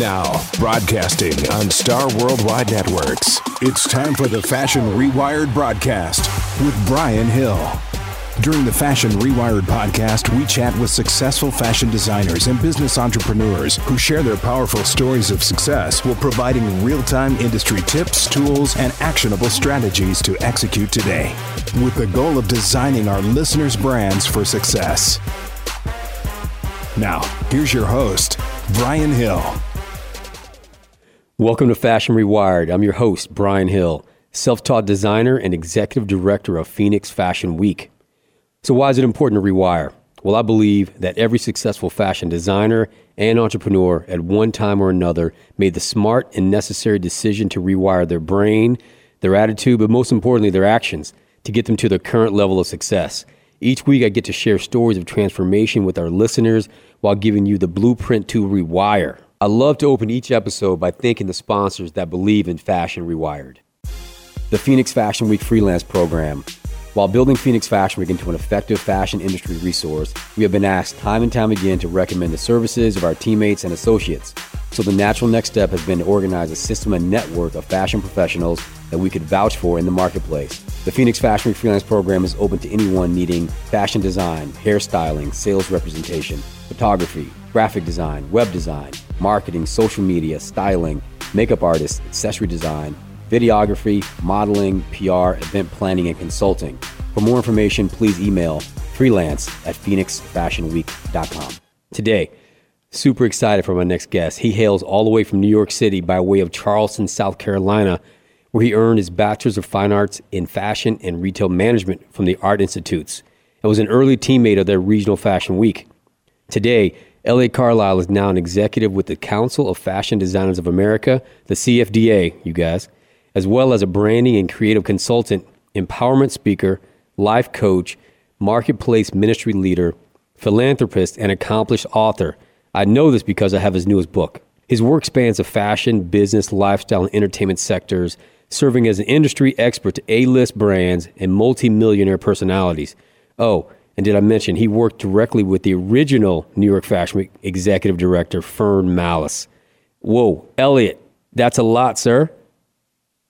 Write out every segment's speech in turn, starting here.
Now, broadcasting on Star Worldwide Networks, it's time for the Fashion Rewired broadcast with Brian Hill. During the Fashion Rewired podcast, we chat with successful fashion designers and business entrepreneurs who share their powerful stories of success while providing real time industry tips, tools, and actionable strategies to execute today, with the goal of designing our listeners' brands for success. Now, here's your host, Brian Hill. Welcome to Fashion Rewired. I'm your host, Brian Hill, self taught designer and executive director of Phoenix Fashion Week. So, why is it important to rewire? Well, I believe that every successful fashion designer and entrepreneur at one time or another made the smart and necessary decision to rewire their brain, their attitude, but most importantly, their actions to get them to their current level of success. Each week, I get to share stories of transformation with our listeners while giving you the blueprint to rewire. I love to open each episode by thanking the sponsors that believe in Fashion Rewired. The Phoenix Fashion Week Freelance Program. While building Phoenix Fashion Week into an effective fashion industry resource, we have been asked time and time again to recommend the services of our teammates and associates. So the natural next step has been to organize a system and network of fashion professionals that we could vouch for in the marketplace. The Phoenix Fashion Week Freelance Program is open to anyone needing fashion design, hairstyling, sales representation, photography, graphic design, web design, marketing, social media, styling, makeup artists, accessory design, videography, modeling, PR, event planning, and consulting. For more information, please email freelance at phoenixfashionweek.com. Today, super excited for my next guest. He hails all the way from New York City by way of Charleston, South Carolina, where he earned his Bachelor's of Fine Arts in Fashion and Retail Management from the Art Institutes and was an early teammate of their Regional Fashion Week. Today, Elliot Carlisle is now an executive with the Council of Fashion Designers of America, the CFDA, you guys, as well as a branding and creative consultant, empowerment speaker, life coach, marketplace ministry leader, philanthropist, and accomplished author. I know this because I have his newest book. His work spans the fashion, business, lifestyle, and entertainment sectors, serving as an industry expert to A list brands and multi millionaire personalities. Oh, and did I mention he worked directly with the original New York Fashion Week executive director, Fern Mallis? Whoa, Elliot, that's a lot, sir.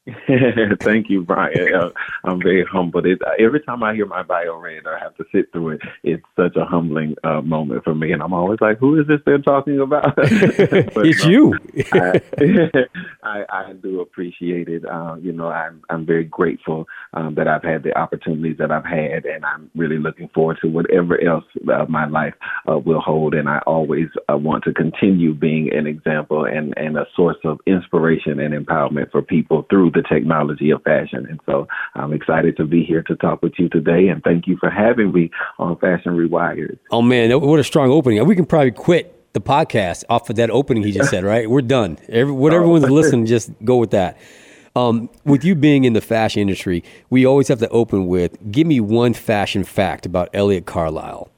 Thank you, Brian. Uh, I'm very humbled. It, every time I hear my bio read or have to sit through it, it's such a humbling uh, moment for me. And I'm always like, who is this they're talking about? but, it's you. I, I, I, do appreciate it. Uh, you know, I'm, I'm very grateful um, that I've had the opportunities that I've had, and I'm really looking forward to whatever else uh, my life uh, will hold. And I always uh, want to continue being an example and, and a source of inspiration and empowerment for people through the technology of fashion. And so I'm excited to be here to talk with you today. And thank you for having me on Fashion Rewired. Oh, man, what a strong opening. We can probably quit the podcast off of that opening he just said, right? We're done. Every, what oh. everyone's listening, just go with that. Um, with you being in the fashion industry, we always have to open with give me one fashion fact about Elliot Carlisle.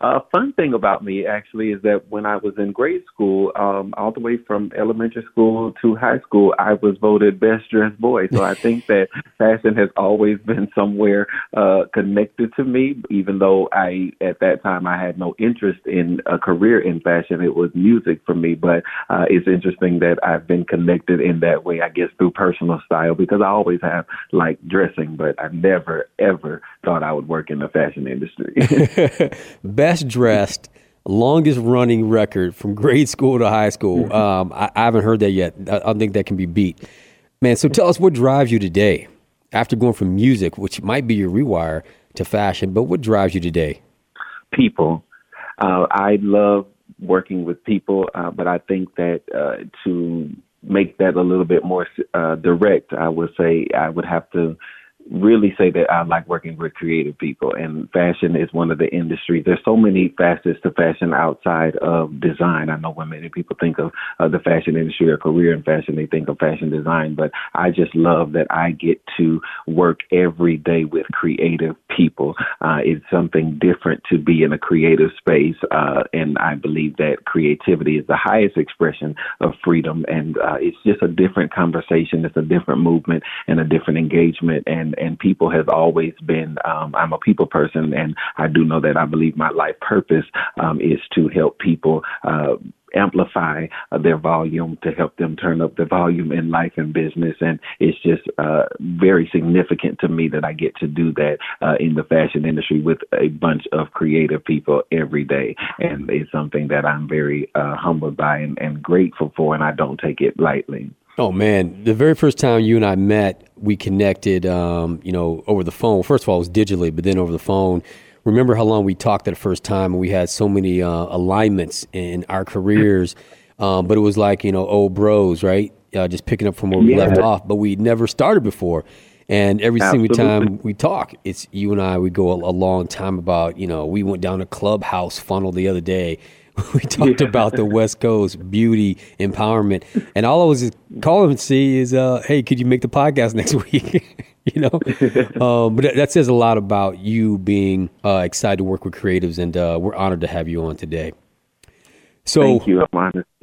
A fun thing about me actually is that when I was in grade school, um, all the way from elementary school to high school, I was voted best dressed boy. So I think that fashion has always been somewhere uh, connected to me, even though I at that time I had no interest in a career in fashion. It was music for me, but uh, it's interesting that I've been connected in that way. I guess through personal style because I always have liked dressing, but I never ever thought I would work in the fashion industry. best dressed, longest running record from grade school to high school. Mm-hmm. Um, I, I, haven't heard that yet. I, I don't think that can be beat. Man, so tell us what drives you today after going from music, which might be your rewire, to fashion, but what drives you today? People. Uh, I love working with people, uh, but I think that uh, to make that a little bit more uh, direct, I would say I would have to really say that I like working with creative people, and fashion is one of the industries. There's so many facets to fashion outside of design. I know when many people think of uh, the fashion industry or career in fashion, they think of fashion design, but I just love that I get to work every day with creative people. Uh, it's something different to be in a creative space, uh, and I believe that creativity is the highest expression of freedom, and uh, it's just a different conversation. It's a different movement and a different engagement, and and people has always been. Um, I'm a people person, and I do know that I believe my life purpose um, is to help people. Uh, amplify uh, their volume to help them turn up the volume in life and business. And it's just uh, very significant to me that I get to do that uh, in the fashion industry with a bunch of creative people every day. And it's something that I'm very uh, humbled by and, and grateful for, and I don't take it lightly. Oh man, the very first time you and I met, we connected, um, you know, over the phone. First of all, it was digitally, but then over the phone. Remember how long we talked that first time, and we had so many uh, alignments in our careers. Um, but it was like you know, old bros, right? Uh, just picking up from where we left off. But we never started before. And every Absolutely. single time we talk, it's you and I. We go a, a, long time about you know. We went down a clubhouse funnel the other day. we talked yeah. about the West Coast beauty empowerment, and all I was calling to see is, uh, "Hey, could you make the podcast next week?" you know, um, but that says a lot about you being uh, excited to work with creatives, and uh, we're honored to have you on today. So, Thank you.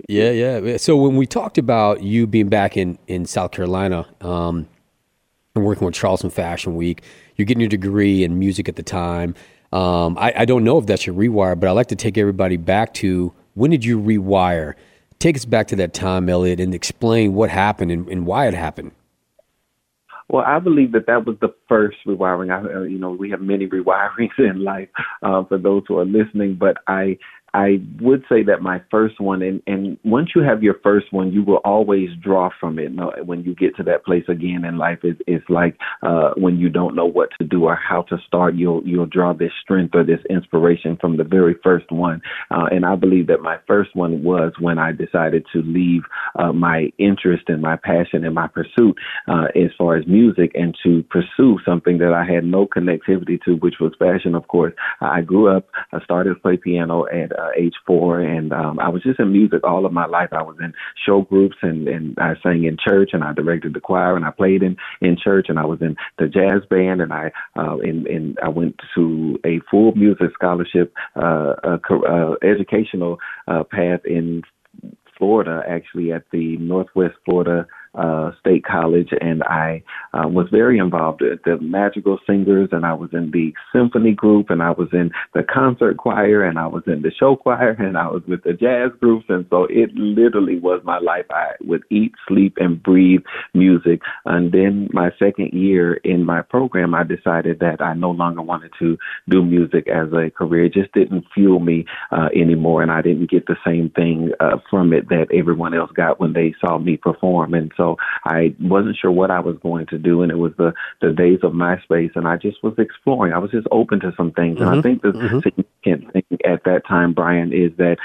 Yeah, yeah. So when we talked about you being back in in South Carolina um, and working with Charleston Fashion Week, you're getting your degree in music at the time. Um, I, I, don't know if that's your rewire, but I like to take everybody back to when did you rewire? Take us back to that time, Elliot, and explain what happened and, and why it happened. Well, I believe that that was the first rewiring. I, uh, you know, we have many rewirings in life uh, for those who are listening, but I I would say that my first one, and, and once you have your first one, you will always draw from it. When you get to that place again in life, it's, it's like uh, when you don't know what to do or how to start, you'll you'll draw this strength or this inspiration from the very first one. Uh, and I believe that my first one was when I decided to leave uh, my interest and my passion and my pursuit uh, as far as music and to pursue something that I had no connectivity to, which was fashion. Of course, I grew up. I started to play piano at uh, age four, and um, I was just in music all of my life. I was in show groups, and and I sang in church, and I directed the choir, and I played in in church, and I was in the jazz band, and I uh, in in I went to a full music scholarship, uh, uh, uh educational uh, path in Florida, actually at the Northwest Florida uh, State College, and I uh, was very involved with the Madrigal Singers, and I was in the symphony group, and I was in the concert choir, and I was in the show choir, and I was with the jazz groups, and so it literally was my life. I would eat, sleep, and breathe music. And then my second year in my program, I decided that I no longer wanted to do music as a career. It just didn't fuel me uh, anymore, and I didn't get the same thing uh, from it that everyone else got when they saw me perform. And so I wasn't sure what I was going to do, and it was the the days of MySpace, and I just was exploring. I was just open to some things, mm-hmm. and I mm-hmm. think the mm-hmm. Significant thing at that time, Brian, is that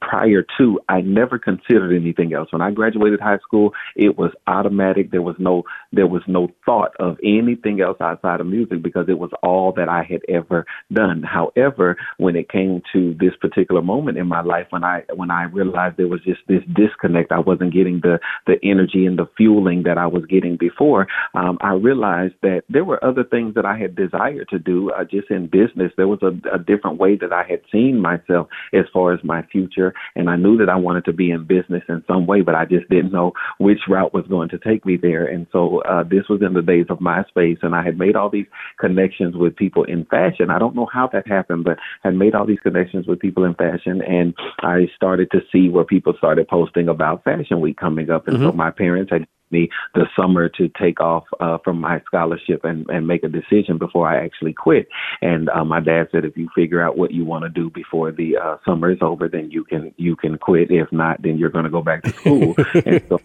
prior to I never considered anything else. When I graduated high school, it was automatic. There was no there was no thought of anything else outside of music because it was all that I had ever done. However, when it came to this particular moment in my life, when I when I realized there was just this disconnect, I wasn't getting the the energy and the fueling that I was getting before, um, I realized that there were other things that I had desired to do uh, just in business. There was a, a different way that I had seen myself as far as my future, and I knew that I wanted to be in business in some way, but I just didn't know which route was going to take me there. And so uh, this was in the days of MySpace, and I had made all these connections with people in fashion. I don't know how that happened, but had made all these connections with people in fashion, and I started to see where people started posting about Fashion Week coming up, and mm-hmm. so my parents had me the summer to take off uh, from my scholarship and, and make a decision before I actually quit. And uh, my dad said, if you figure out what you want to do before the uh, summer is over, then you can you can quit. If not, then you're going to go back to school. and so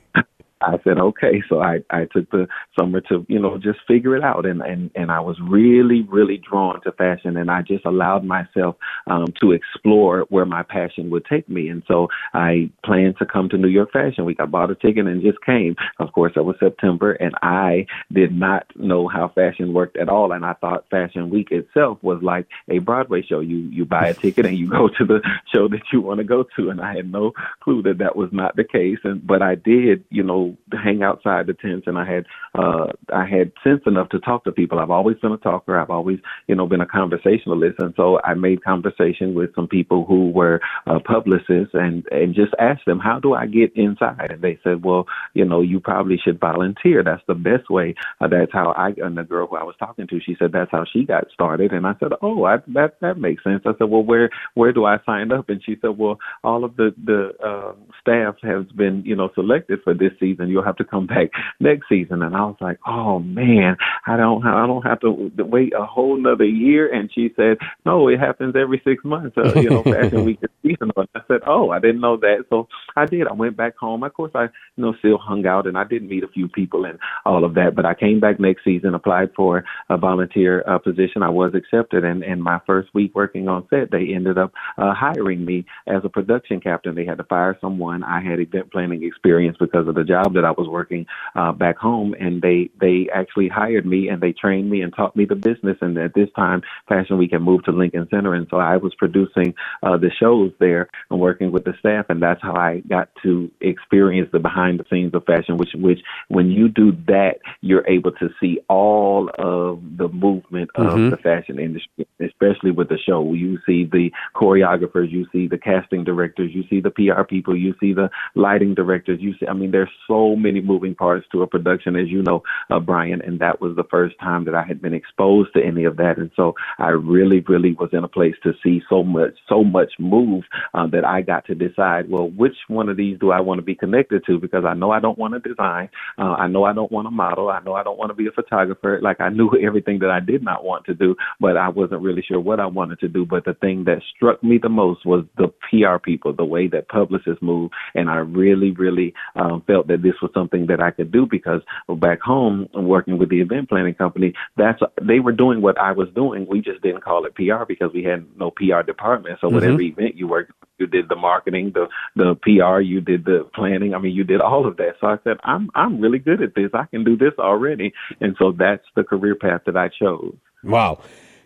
I said, okay. So I, I took the summer to, you know, just figure it out. And, and, and I was really, really drawn to fashion and I just allowed myself um, to explore where my passion would take me. And so I planned to come to New York Fashion Week. I bought a ticket and just came. Of course, it was September and I did not know how fashion worked at all. And I thought Fashion Week itself was like a Broadway show. You, you buy a ticket and you go to the show that you want to go to. And I had no clue that that was not the case. And, but I did, you know, hang outside the tents, and I had uh, I had sense enough to talk to people. I've always been a talker. I've always you know been a conversationalist, and so I made conversation with some people who were uh, publicists, and and just asked them how do I get inside, and they said, well, you know, you probably should volunteer. That's the best way. Uh, that's how I and the girl who I was talking to, she said that's how she got started, and I said, oh, I, that that makes sense. I said, well, where where do I sign up? And she said, well, all of the the uh, staff has been you know selected for this season. And you'll have to come back next season. And I was like, oh man, I don't I don't have to wait a whole another year. And she said, no, it happens every six months. Uh, you know, Fashion Week is seasonal. I said, oh, I didn't know that. So I did. I went back home. Of course, I you know still hung out and I did meet a few people and all of that. But I came back next season, applied for a volunteer uh, position. I was accepted, and and my first week working on set, they ended up uh, hiring me as a production captain. They had to fire someone. I had event planning experience because of the job that I was working uh, back home, and they they actually hired me and they trained me and taught me the business. And at this time, Fashion Week had moved to Lincoln Center, and so I was producing uh, the shows there and working with the staff, and that's how I got to experience the behind the scenes of fashion. Which which when you do that, you're able to see all of the movement of mm-hmm. the fashion industry, especially with the show. You see the choreographers, you see the casting directors, you see the PR people, you see the lighting directors. You see, I mean, there's so many moving parts to a production, as you know, uh, Brian. And that was the first time that I had been exposed to any of that, and so I really, really was in a place to see so much, so much move uh, that I got to decide, well, which one of these do I want to be connected to? Because I know I don't want to design, uh, I know I don't want to model, I know I don't want to be a photographer. Like I knew everything that I did not want to do, but I wasn't really sure what I wanted to do. But the thing that struck me the most was the PR people, the way that publicists move, and I really, really um, felt that this was something that I could do because back home, working with the event planning company, that's they were doing what I was doing. We just didn't call it PR because we had no PR department. So mm-hmm. whatever event you worked, you did the marketing, the the PR, you did the planning. I mean, you did all of that. So I said, I'm I'm really good at this. I can do this already, and so that's the career path that I chose. Wow.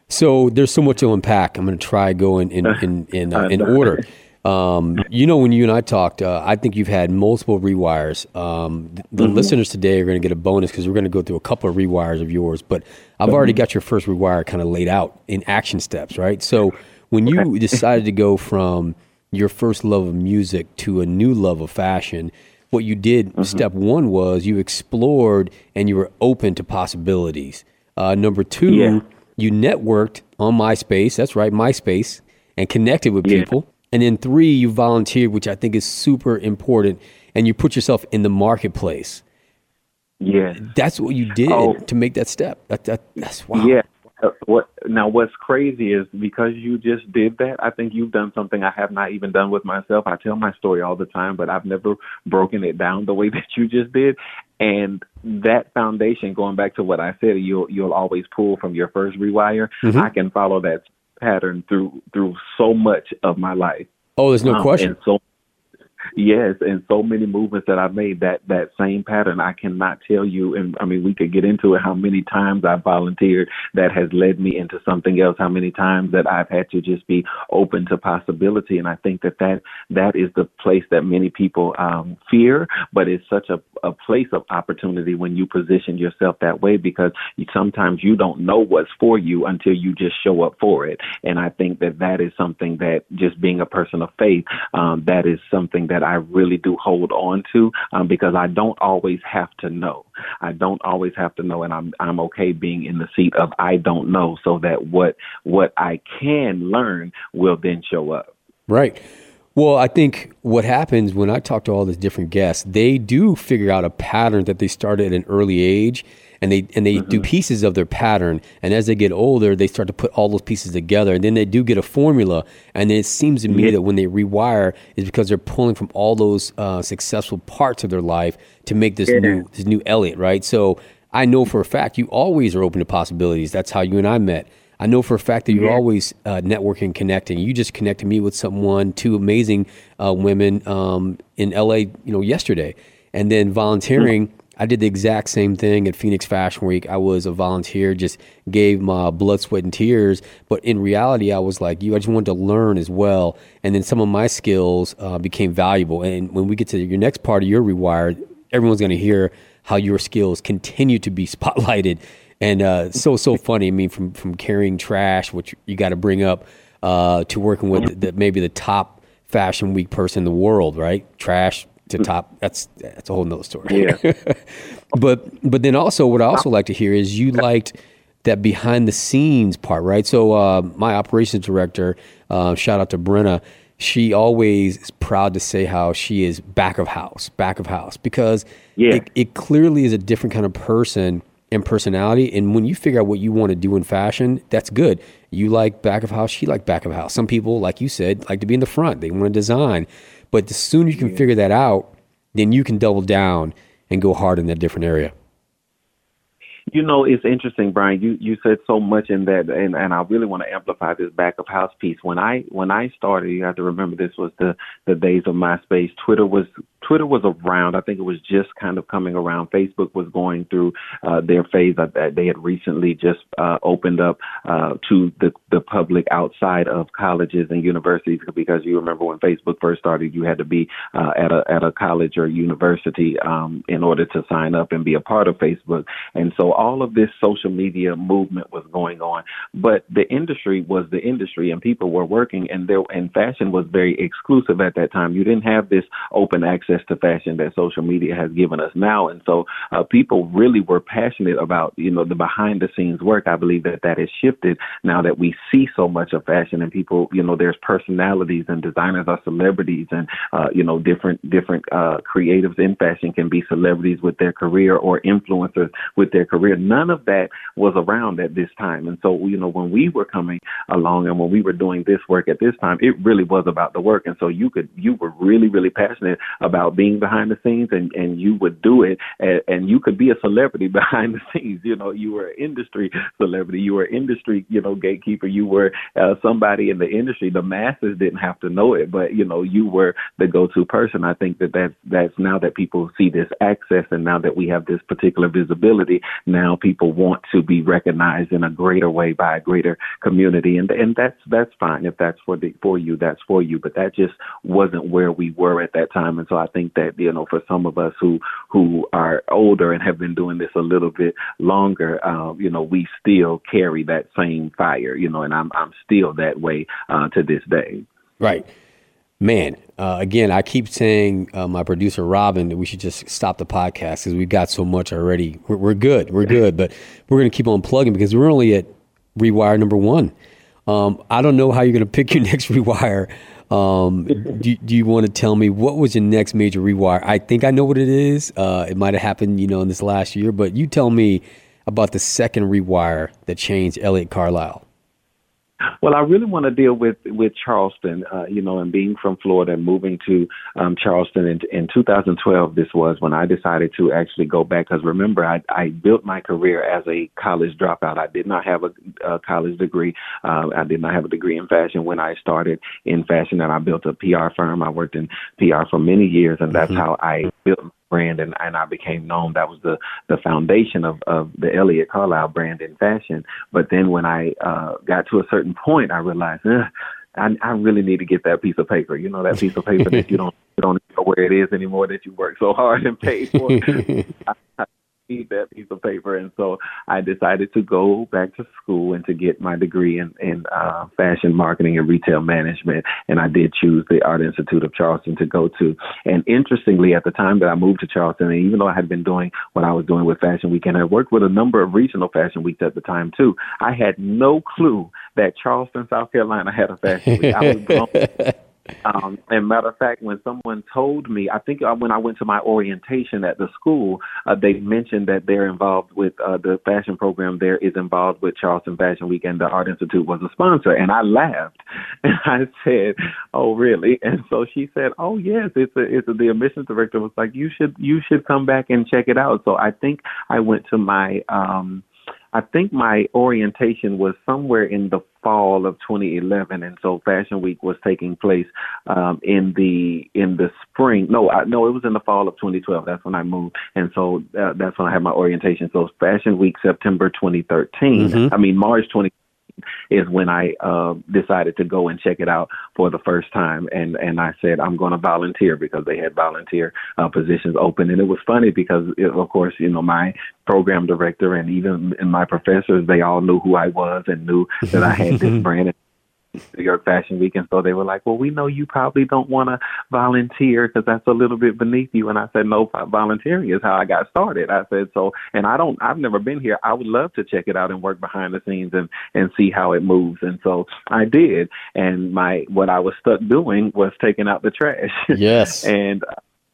So there's so much to unpack. I'm going to try going in in in, uh, in order. Um, you know, when you and I talked, uh, I think you've had multiple rewires. Um, the, the mm-hmm. listeners today are going to get a bonus because we're going to go through a couple of rewires of yours. But I've mm-hmm. already got your first rewire kind of laid out in action steps, right? So when you okay. decided to go from your first love of music to a new love of fashion, what you did, mm-hmm. step one was you explored and you were open to possibilities. Uh, number two, yeah. you networked on MySpace. That's right, MySpace, and connected with yeah. people. And then three, you volunteered, which I think is super important, and you put yourself in the marketplace. Yeah, that's what you did oh. to make that step. That, that that's wow. Yeah. Uh, what now? What's crazy is because you just did that. I think you've done something I have not even done with myself. I tell my story all the time, but I've never broken it down the way that you just did. And that foundation, going back to what I said, you'll you'll always pull from your first rewire. Mm-hmm. I can follow that pattern through through so much of my life. Oh, there's no um, question. so Yes, and so many movements that I've made that that same pattern. I cannot tell you, and I mean we could get into it. How many times I volunteered that has led me into something else. How many times that I've had to just be open to possibility. And I think that that that is the place that many people um, fear, but it's such a a place of opportunity when you position yourself that way because sometimes you don't know what's for you until you just show up for it. And I think that that is something that just being a person of faith, um, that is something that I really do hold on to um, because I don't always have to know. I don't always have to know, and I'm I'm okay being in the seat of I don't know, so that what what I can learn will then show up. Right. Well, I think what happens when I talk to all these different guests, they do figure out a pattern that they started at an early age and they and they mm-hmm. do pieces of their pattern and as they get older they start to put all those pieces together and then they do get a formula and it seems to me yeah. that when they rewire is because they're pulling from all those uh, successful parts of their life to make this yeah. new this new Elliot right so I know for a fact you always are open to possibilities that's how you and I met I know for a fact that you're yeah. always uh, networking, connecting. You just connected me with someone, two amazing uh, women um, in LA, you know, yesterday, and then volunteering. Mm-hmm. I did the exact same thing at Phoenix Fashion Week. I was a volunteer, just gave my blood, sweat, and tears. But in reality, I was like you. I just wanted to learn as well, and then some of my skills uh, became valuable. And when we get to your next part of your rewired, everyone's going to hear how your skills continue to be spotlighted. And uh, so so funny. I mean, from from carrying trash, which you got to bring up, uh, to working with the, maybe the top fashion week person in the world, right? Trash to top. That's that's a whole nother story. Yeah. but but then also, what I also like to hear is you liked that behind the scenes part, right? So uh, my operations director, uh, shout out to Brenna. She always is proud to say how she is back of house, back of house, because Yeah. it, it clearly is a different kind of person and personality. And when you figure out what you want to do in fashion, that's good. You like back of house, she like back of house. Some people, like you said, like to be in the front. They want to design. But the sooner you can figure that out, then you can double down and go hard in that different area. You know, it's interesting, Brian. You you said so much in that, and and I really want to amplify this back of house piece. When I when I started, you have to remember this was the the days of MySpace. Twitter was Twitter was around. I think it was just kind of coming around. Facebook was going through uh, their phase that they had recently just uh, opened up uh, to the the public outside of colleges and universities. Because you remember when Facebook first started, you had to be uh, at a at a college or university um, in order to sign up and be a part of Facebook. And so all of this social media movement was going on, but the industry was the industry, and people were working, and there and fashion was very exclusive at that time. You didn't have this open access to fashion that social media has given us now, and so uh, people really were passionate about you know the behind the scenes work. I believe that that has shifted now that we see so much of fashion, and people you know there's personalities and designers are celebrities, and uh, you know different different uh, creatives in fashion can be celebrities with their career or influencers with their career. None of that was around at this time. And so, you know, when we were coming along and when we were doing this work at this time, it really was about the work. And so you could, you were really, really passionate about being behind the scenes and, and you would do it and, and you could be a celebrity behind the scenes. You know, you were an industry celebrity, you were an industry, you know, gatekeeper, you were uh, somebody in the industry. The masses didn't have to know it, but, you know, you were the go-to person. I think that that's, that's now that people see this access and now that we have this particular visibility, now people want to be recognized in a greater way by a greater community, and and that's that's fine if that's for the for you, that's for you. But that just wasn't where we were at that time, and so I think that you know for some of us who who are older and have been doing this a little bit longer, um, you know, we still carry that same fire, you know, and I'm I'm still that way uh, to this day. Right. Man, uh, again, I keep saying uh, my producer Robin that we should just stop the podcast because we've got so much already. We're, we're good, we're good, but we're going to keep on plugging because we're only at rewire number one. Um, I don't know how you're going to pick your next rewire. Um, do, do you want to tell me what was your next major rewire? I think I know what it is. Uh, it might have happened, you know, in this last year, but you tell me about the second rewire that changed Elliot Carlisle. Well, I really want to deal with with Charleston, uh, you know, and being from Florida and moving to um, Charleston in, in 2012. This was when I decided to actually go back because remember, I, I built my career as a college dropout. I did not have a, a college degree. Uh, I did not have a degree in fashion when I started in fashion, and I built a PR firm. I worked in PR for many years, and that's Mm-hmm. how I built brand and, and I became known. That was the, the foundation of, of the Elliot Carlisle brand in fashion. But then when I uh, got to a certain point, I realized, eh, I, I really need to get that piece of paper. You know, that piece of paper that you don't you don't know where it is anymore that you worked so hard and paid for. I, I need that piece of paper, and so I decided to go back to school and to get my degree in in uh, fashion marketing and retail management. And I did choose the Art Institute of Charleston to go to. And interestingly, at the time that I moved to Charleston, and even though I had been doing what I was doing with Fashion Week, and I worked with a number of regional fashion weeks at the time too, I had no clue that Charleston, South Carolina, had a fashion week. I was blown. Um, and matter of fact, when someone told me, I think uh, when I went to my orientation at the school, uh, they mentioned that they're involved with uh, the fashion program. There is involved with Charleston Fashion Week, and the Art Institute was a sponsor. And I laughed, and I said, "Oh, really?" And so she said, "Oh, yes, it's a, it's a, the admissions director was like, you should you should come back and check it out." So I think I went to my um, I think my orientation was somewhere in the fall of 2011, and so Fashion Week was taking place um, in the in the spring. No, I, no, it was in the fall of 2012. That's when I moved, and so uh, that's when I had my orientation. So Fashion Week, September 2013. Mhm. I mean March 20. Is when I uh, decided to go and check it out for the first time, and and I said I'm going to volunteer because they had volunteer uh, positions open, and it was funny because it, of course you know my program director and even my professors they all knew who I was and knew that I had this brand New York Fashion Week, and so they were like, "Well, we know you probably don't want to volunteer because that's a little bit beneath you." And I said, "No, volunteering is how I got started." I said, "So, and I don't, I've never been here. I would love to check it out and work behind the scenes and and see how it moves." And so I did, and my what I was stuck doing was taking out the trash. Yes, and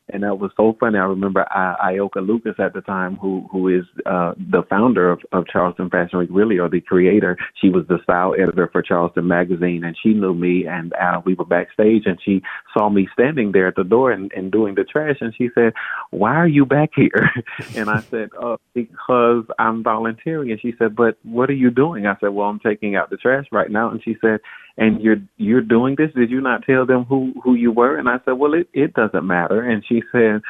and that was so funny. I remember I- Ayoka Lucas at the time, who who is uh, the founder of, of Charleston Fashion Week, really, or the creator. She was the style editor for Charleston Magazine, and she knew me. And uh, we were backstage, and she saw me standing there at the door and, and doing the trash, and she said, "Why are you back here?" and I said, "Oh, because I'm volunteering." And she said, "But what are you doing?" I said, "Well, I'm taking out the trash right now." And she said, and you're you're doing this did you not tell them who who you were? And i said well it it doesn't matter. And she said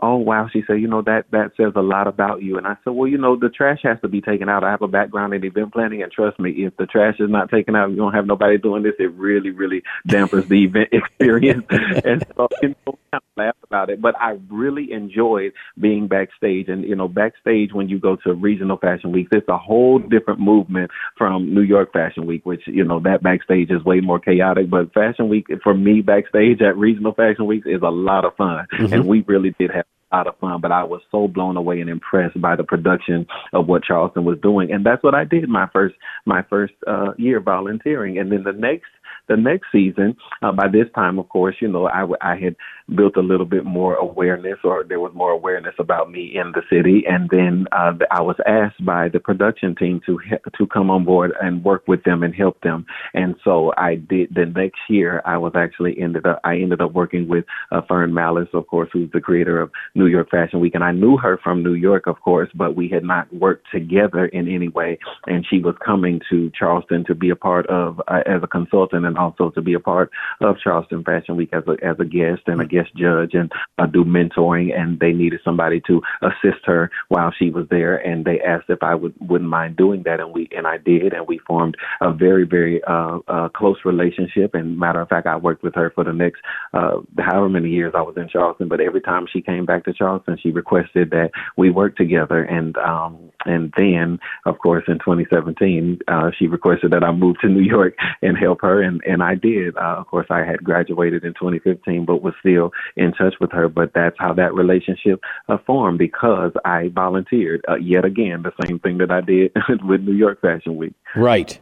oh wow she said you know that that says a lot about you. And i said well you know the trash has to be taken out. I have a background in event planning and trust me if the trash is not taken out you don't have nobody doing this it really really dampers the event experience. And so you know kind of laugh about it but i really enjoyed being backstage. And you know backstage when you go to regional fashion weeks it's a whole different movement from new york fashion week which you know that backstage is way more chaotic. But fashion week for me backstage at regional fashion weeks is a lot of fun. Mm-hmm. and we really did have lot of fun, but I was so blown away and impressed by the production of what Charleston was doing, and that's what I did my first my first uh, year volunteering, and then the next the next season, uh, by this time, of course, you know, I, I had built a little bit more awareness or there was more awareness about me in the city. And then uh, I was asked by the production team to, to come on board and work with them and help them. And so I did the next year, I was actually ended up, I ended up working with uh, Fern Mallis, of course, who's the creator of New York Fashion Week. And I knew her from New York, of course, but we had not worked together in any way. And she was coming to Charleston to be a part of, uh, as a consultant and also to be a part of Charleston Fashion Week as a as a guest and a guest judge and uh, do mentoring. And they needed somebody to assist her while she was there. And they asked if I would wouldn't mind doing that, and we and I did, and we formed a very very uh, uh, close relationship. And matter of fact, I worked with her for the next uh, however many years I was in Charleston. But every time she came back to Charleston, she requested that we work together. And um, and then, of course, in 2017, uh, she requested that I move to New York and help her, and and I did. Uh, of course, I had graduated in 2015, but was still in touch with her. But that's how that relationship uh, formed because I volunteered uh, yet again, the same thing that I did with New York Fashion Week. Right.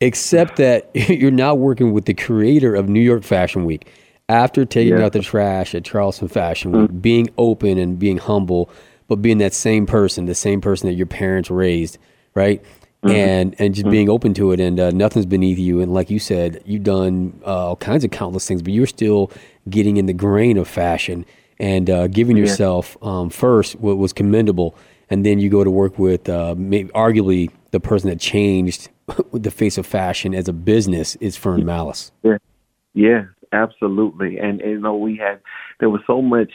Except that you're now working with the creator of New York Fashion Week. After taking yeah. out the trash at Charleston Fashion Week, mm-hmm. being open and being humble, but being that same person, the same person that your parents raised, right? Mm-hmm. and and just mm-hmm. being open to it and uh, nothing's beneath you and like you said you've done uh, all kinds of countless things but you're still getting in the grain of fashion and uh, giving yeah. yourself um, first what was commendable and then you go to work with uh, maybe arguably the person that changed the face of fashion as a business is Fern Mallis yeah yeah absolutely and, and you know we had there was so much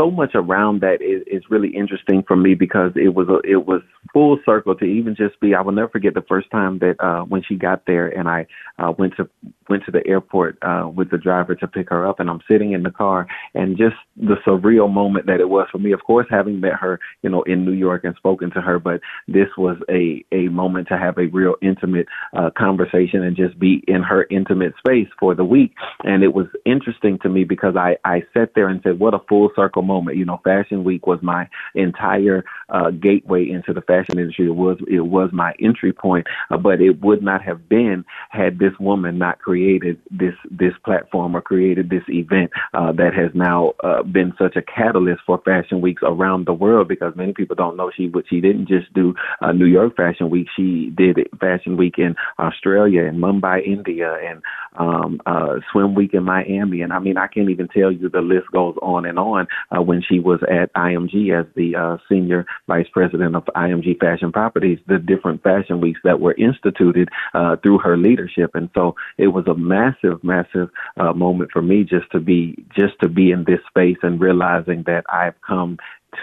so much around that is, is really interesting for me because it was a, it was full circle to even just be. I will never forget the first time that uh, when she got there and I uh, went to went to the airport uh, with the driver to pick her up, and I'm sitting in the car, and just the surreal moment that it was for me. Of course, having met her, you know, in New York and spoken to her, but this was a a moment to have a real intimate uh, conversation and just be in her intimate space for the week. And it was interesting to me because I I sat there and said, what a full circle moment. You know, Fashion Week was my entire uh, gateway into the fashion industry. It was it was my entry point, uh, but it would not have been had this woman not created this this platform or created this event uh, that has now uh, been such a catalyst for Fashion Weeks around the world. Because many people don't know she but she didn't just do uh, New York Fashion Week. She did Fashion Week in Australia and Mumbai, India, and um, uh, Swim Week in Miami. And I mean, I can't even tell you the list goes on and on. Uh, when she was at IMG as the uh, senior vice president of IMG Fashion Properties, the different fashion weeks that were instituted uh, through her leadership. And so it was a massive, massive uh, moment for me just to be just to be in this space and realizing that I've come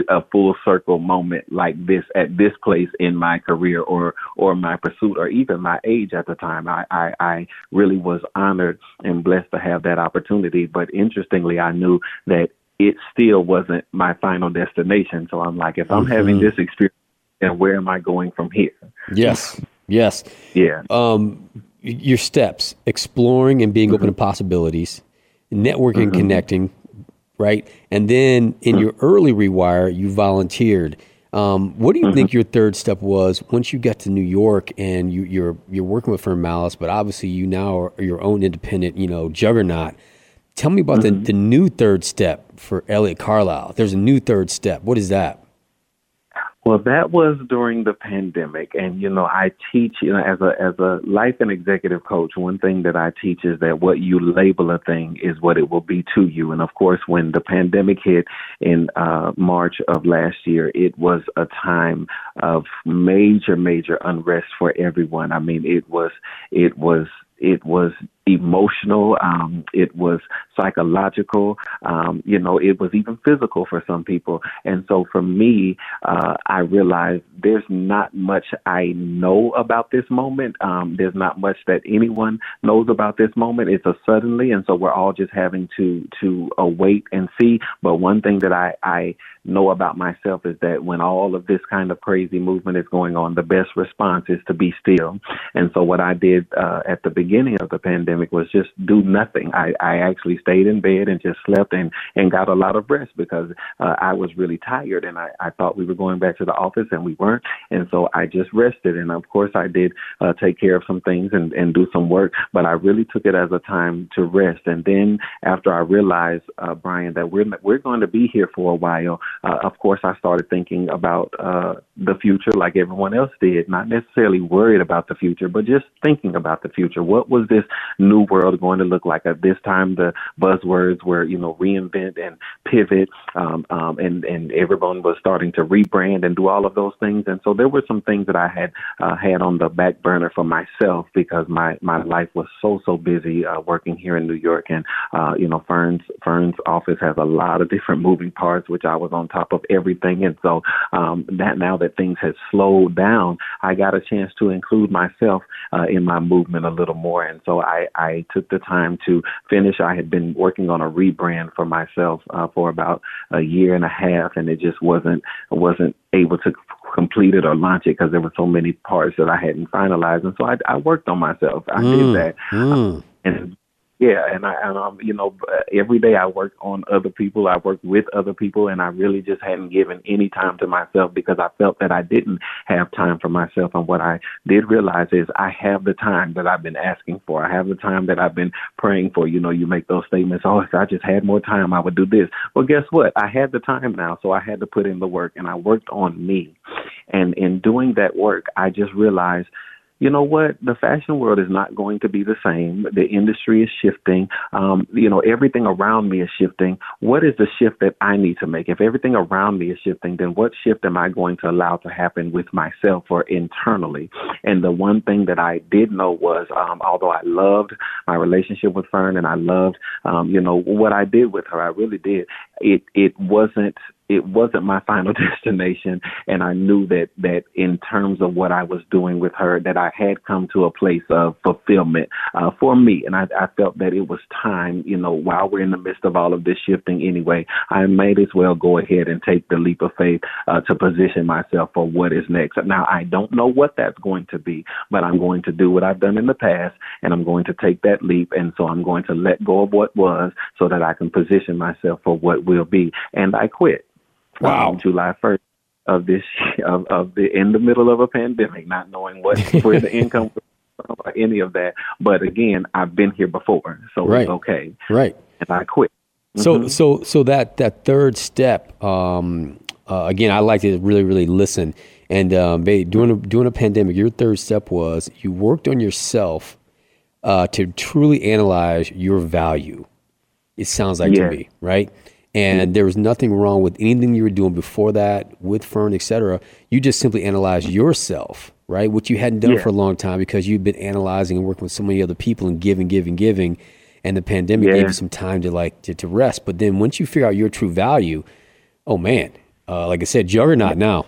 a full circle moment like this at this place in my career or or my pursuit or even my age at the time. I, I, I really was honored and blessed to have that opportunity. But interestingly, I knew that it still wasn't my final destination. So I'm like, if I'm mm-hmm. having this experience, then where am I going from here? Yes. Yes. Yeah. Um, your steps, exploring and being mm-hmm. open to possibilities, networking, mm-hmm. connecting, right? And then in mm-hmm. your early rewire, you volunteered. Um, what do you mm-hmm. think your third step was once you got to New York and you, are you're, you're working with Fern Mallis, but obviously you now are your own independent, you know, juggernaut. Tell me about mm-hmm. the, the new third step for Elliot Carlisle. There's a new third step. What is that? Well, that was during the pandemic, and you know, I teach. You know, as a as a life and executive coach, one thing that I teach is that what you label a thing is what it will be to you. And of course, when the pandemic hit in uh, March of last year, it was a time of major, major unrest for everyone. I mean, it was it was it was emotional. Um, it was psychological. Um, you know, it was even physical for some people. And so for me, uh, I realized there's not much I know about this moment. Um, there's not much that anyone knows about this moment. It's a suddenly, and so we're all just having to to await and see. But one thing that I I know about myself is that when all of this kind of crazy movement is going on, the best response is to be still. And so what I did uh, at the beginning of the pandemic was just do nothing. I, I actually stayed in bed and just slept and, and got a lot of rest because uh, I was really tired and I, I thought we were going back to the office and we weren't. And so I just rested. And of course I did uh, take care of some things and, and do some work, but I really took it as a time to rest. And then after I realized, uh, Brian, that we're, we're going to be here for a while, uh, of course, I started thinking about uh, the future like everyone else did, not necessarily worried about the future, but just thinking about the future. What was this new world going to look like? At this time, the buzzwords were, you know, reinvent and pivot, um, um, and and everyone was starting to rebrand and do all of those things. And so there were some things that I had uh, had on the back burner for myself because my my life was so so busy uh, working here in New York, and uh, you know, Fern's Fern's office has a lot of different moving parts, which I was on top of everything. And so um, that now that things had slowed down, I got a chance to include myself uh, in my movement a little more. And so I, I took the time to finish. I had been working on a rebrand for myself uh, for about a year and a half, and it just wasn't wasn't able to complete it or launch it because there were so many parts that I hadn't finalized. And so I, I worked on myself. I mm, did that. Mm. and yeah, and I and um you know every day I work on other people. I work with other people, and I really just hadn't given any time to myself because I felt that I didn't have time for myself. And what I did realize is I have the time that I've been asking for. I have the time that I've been praying for. You know, you make those statements. Oh, if I just had more time, I would do this. Well, guess what? I had the time now, so I had to put in the work, and I worked on me. And in doing that work, I just realized you know what? The fashion world is not going to be the same. The industry is shifting. Um, you know, everything around me is shifting. What is the shift that I need to make? If everything around me is shifting, then what shift am I going to allow to happen with myself or internally? And the one thing that I did know was, um, although I loved my relationship with Fern and I loved, um, you know, what I did with her, I really did. It it wasn't it wasn't my final destination and I knew that that in terms of what I was doing with her that I had come to a place of fulfillment uh, for me. And I, I felt that it was time you know while we're in the midst of all of this shifting anyway I might as well go ahead and take the leap of faith uh, to position myself for what is next. Now I don't know what that's going to be but I'm going to do what I've done in the past and I'm going to take that leap. And so I'm going to let go of what was so that I can position myself for what will be. And I quit Wow. Um, July 1st of this of, of the in the middle of a pandemic, not knowing what where the income or any of that. But again, I've been here before, so right. it's okay. Right. And I quit. So mm-hmm. so so that that third step. Um, uh, again, I like to really really listen. And um, during a, during a pandemic, your third step was you worked on yourself uh, to truly analyze your value. It sounds like yeah. to me, right? And there was nothing wrong with anything you were doing before that with Fern, etc. You just simply analyzed yourself, right? What you hadn't done yeah. for a long time because you've been analyzing and working with so many other people and giving, giving, giving, and the pandemic yeah. gave you some time to like to, to rest. But then once you figure out your true value, oh man, uh, like I said, juggernaut now.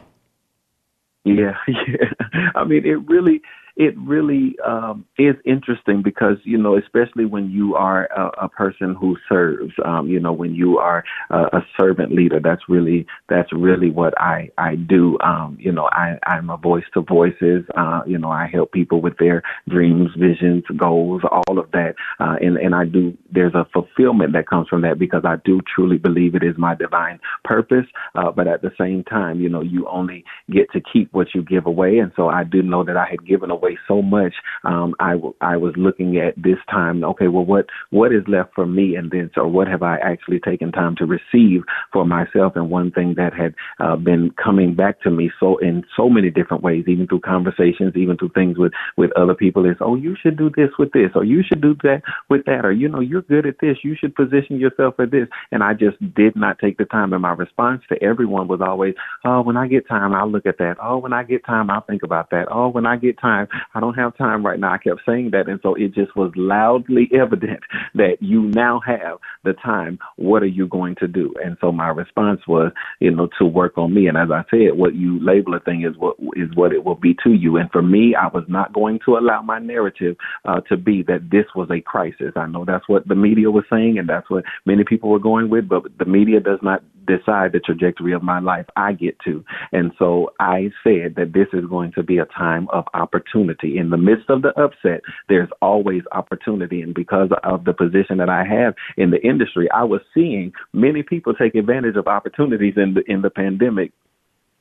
Yeah, yeah. I mean, it really it really um, is interesting because you know, especially when you are a, a person who serves, um, you know, when you are a, a servant leader, that's really that's really what I I do. Um, you know, I I'm a voice to voices. Uh, you know, I help people with their dreams, visions, goals, all of that, uh, and and I do. There's a fulfillment that comes from that because I do truly believe it is my divine purpose. Uh, but at the same time, you know, you only get to keep what you give away, and so I do know that I had given away away so much. Um, I, I was looking at this time, okay, well, what, what is left for me? And then, so what have I actually taken time to receive for myself? And one thing that had uh, been coming back to me so in so many different ways, even through conversations, even through things with, with other people is, oh, you should do this with this, or you should do that with that, or, you know, you're good at this. You should position yourself for this. And I just did not take the time. And my response to everyone was always, oh, when I get time, I'll look at that. Oh, when I get time, I'll think about that. Oh, when I get time, I don't have time right now. I kept saying that. And so it just was loudly evident that you now have the time. What are you going to do? And so my response was, you know, to work on me. And as I said, what you label a thing is what is what it will be to you. And for me, I was not going to allow my narrative uh, to be that this was a crisis. I know that's what the media was saying, and that's what many people were going with, but the media does not decide the trajectory of my life. I get to. And so I said that this is going to be a time of opportunity. In the midst of the upset, there's always opportunity. And because of the position that I have in the industry, I was seeing many people take advantage of opportunities in the in the pandemic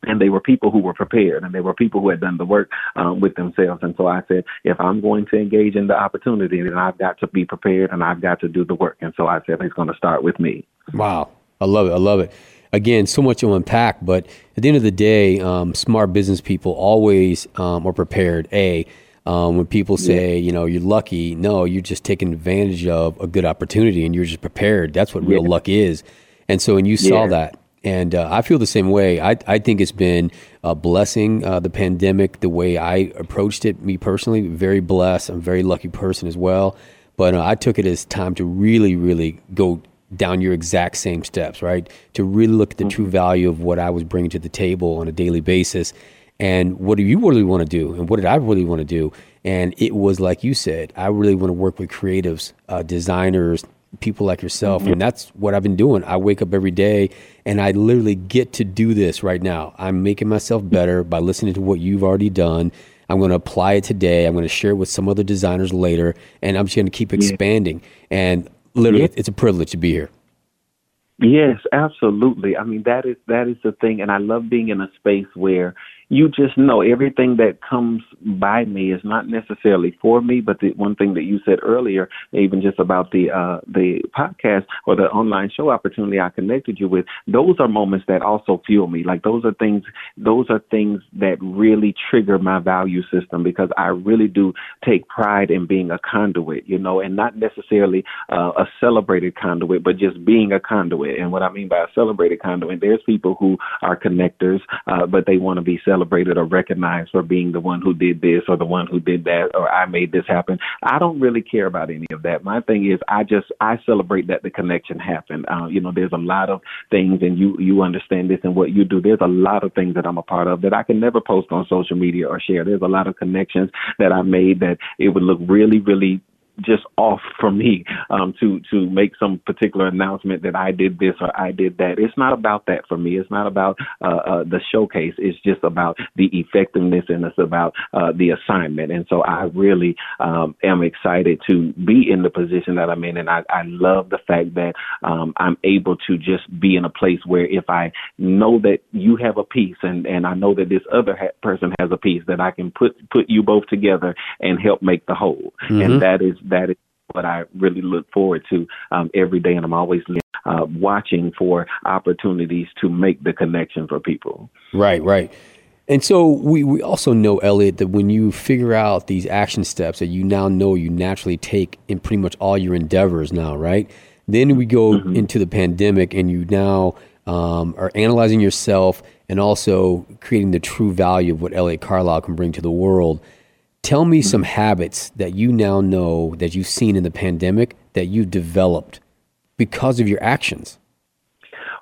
and they were people who were prepared and they were people who had done the work um, with themselves and so i said if i'm going to engage in the opportunity then i've got to be prepared and i've got to do the work and so i said it's going to start with me wow I love it. I love it. Again, so much to unpack, but at the end of the day, um, smart business people always um, are prepared. A, um, when people say, yeah. you know, you're lucky, no, you're just taking advantage of a good opportunity and you're just prepared. That's what real yeah. luck is. And so, and you saw yeah. that. And uh, I feel the same way. I, I think it's been a blessing, uh, the pandemic, the way I approached it, me personally, very blessed. I'm a very lucky person as well. But uh, I took it as time to really, really go down your exact same steps, right? To really look at the mm-hmm. true value of what I was bringing to the table on a daily basis. And what do you really want to do? And what did I really want to do? And it was like you said, I really want to work with creatives, uh, designers, people like yourself. Mm-hmm. And that's what I've been doing. I wake up every day and I literally get to do this right now. I'm making myself better by listening to what you've already done. I'm going to apply it today. I'm going to share it with some other designers later. And I'm just going to keep expanding. Yeah. And literally, yeah. it's a privilege to be here. Yes, absolutely. I mean that is that is the thing, and I love being in a space where you just know everything that comes by me is not necessarily for me, but the one thing that you said earlier, even just about the uh, the podcast or the online show opportunity I connected you with, those are moments that also fuel me. Like those are things, those are things that really trigger my value system because I really do take pride in being a conduit, you know, and not necessarily uh, a celebrated conduit, but just being a conduit. And what I mean by a celebrated conduit, there's people who are connectors, uh, but they want to be celebrated celebrated or recognized for being the one who did this or the one who did that or I made this happen. I don't really care about any of that. My thing is I just I celebrate that the connection happened. Uh, you know, there's a lot of things and you you understand this and what you do. There's a lot of things that I'm a part of that I can never post on social media or share. There's a lot of connections that I made that it would look really really just off for me um, to to make some particular announcement that I did this or I did that. It's not about that for me. It's not about uh, uh, the showcase. It's just about the effectiveness and it's about uh, the assignment. And so I really um, am excited to be in the position that I'm in, and I, I love the fact that um, I'm able to just be in a place where if I know that you have a piece and and I know that this other ha- person has a piece that I can put put you both together and help make the whole. Mm-hmm. And that is that is what I really look forward to um, every day, and I'm always uh, watching for opportunities to make the connection for people. Right, right. And so we, we also know, Elliot, that when you figure out these action steps that you now know you naturally take in pretty much all your endeavors now, right? Then we go mm-hmm. into the pandemic and you now um, are analyzing yourself and also creating the true value of what Elliot Carlisle can bring to the world. Tell me hmm. some habits that you now know that you've seen in the pandemic that you've developed because of your actions.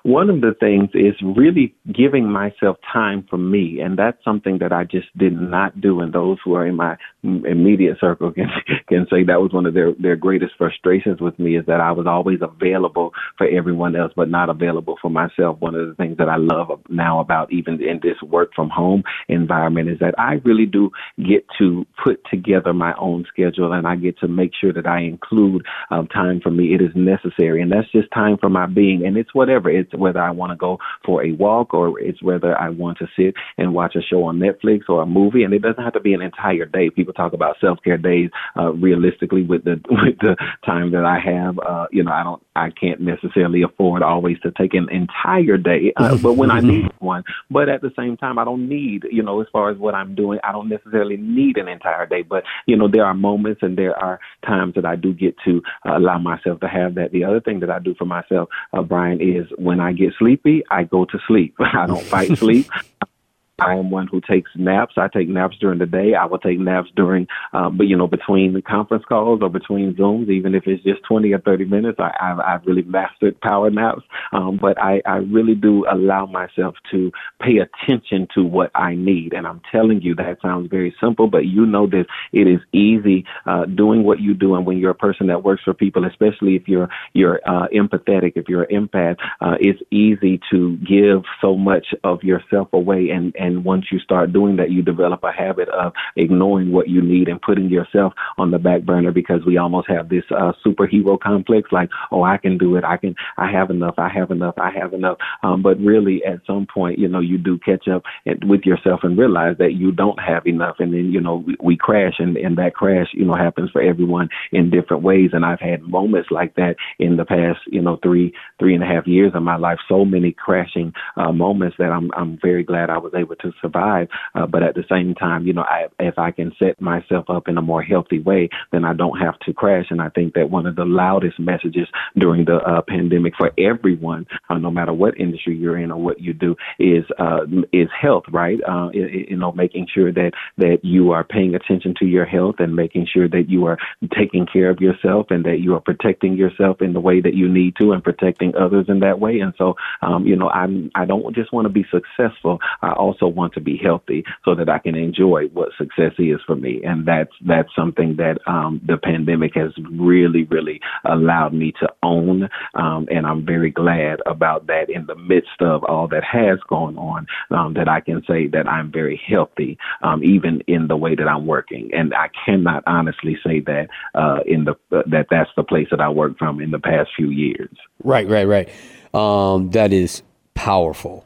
One of the things is really giving myself time for me, and that's something that I just did not do. And those who are in my immediate circle can can say that was one of their their greatest frustrations with me is that I was always available for everyone else, but not available for myself. One of the things that I love now about even in this work from home environment is that I really do get to put together my own schedule, and I get to make sure that I include um, time for me. It is necessary, and that's just time for my being. And it's whatever. It's whether I want to go for a walk or it's whether I want to sit and watch a show on Netflix or a movie. And it doesn't have to be an entire day. People talk about self care days. Uh, realistically, with the with the time that I have, uh, you know, I don't, I can't necessarily afford always to take an entire day. Uh, but when I need one, but at the same time, I don't need, you know, as far as what I'm doing, I don't necessarily need an entire day. But you know, there are moments and there are times that I do get to uh, allow myself to have that. The other thing that I do for myself, uh, Brian, is when I get sleepy, I go to sleep. I don't fight sleep. I am one who takes naps. I take naps during the day. I will take naps during, uh, but you know, between the conference calls or between Zooms, even if it's just 20 or 30 minutes, I, I've, I've really mastered power naps. Um, but I, I really do allow myself to pay attention to what I need. And I'm telling you, that sounds very simple, but you know this. It is easy, uh, doing what you do. And when you're a person that works for people, especially if you're, you're, uh, empathetic, if you're an empath, uh, it's easy to give so much of yourself away and, and and once you start doing that, you develop a habit of ignoring what you need and putting yourself on the back burner because we almost have this uh, superhero complex like, oh, I can do it. I can, I have enough. I have enough. I have enough. Um, but really, at some point, you know, you do catch up with yourself and realize that you don't have enough. And then, you know, we, we crash and, and that crash, you know, happens for everyone in different ways. And I've had moments like that in the past, you know, three, three and a half years of my life. So many crashing uh, moments that I'm, I'm very glad I was able to survive. Uh, but at the same time, you know, I, if I can set myself up in a more healthy way, then I don't have to crash. And I think that one of the loudest messages during the uh, pandemic for everyone, uh, no matter what industry you're in or what you do, is uh, is health, right? Uh, you know, making sure that that you are paying attention to your health and making sure that you are taking care of yourself and that you are protecting yourself in the way that you need to and protecting others in that way. And so, um, you know, I'm I don't just want to be successful. I also want to be healthy so that I can enjoy what success is for me. And that's that's something that um, the pandemic has really, really allowed me to own. Um, and I'm very glad about that in the midst of all that has gone on, um, that I can say that I'm very healthy, um, even in the way that I'm working. And I cannot honestly say that uh, in the uh, that that's the place that I worked from in the past few years. Right, right, right. Um, that is powerful.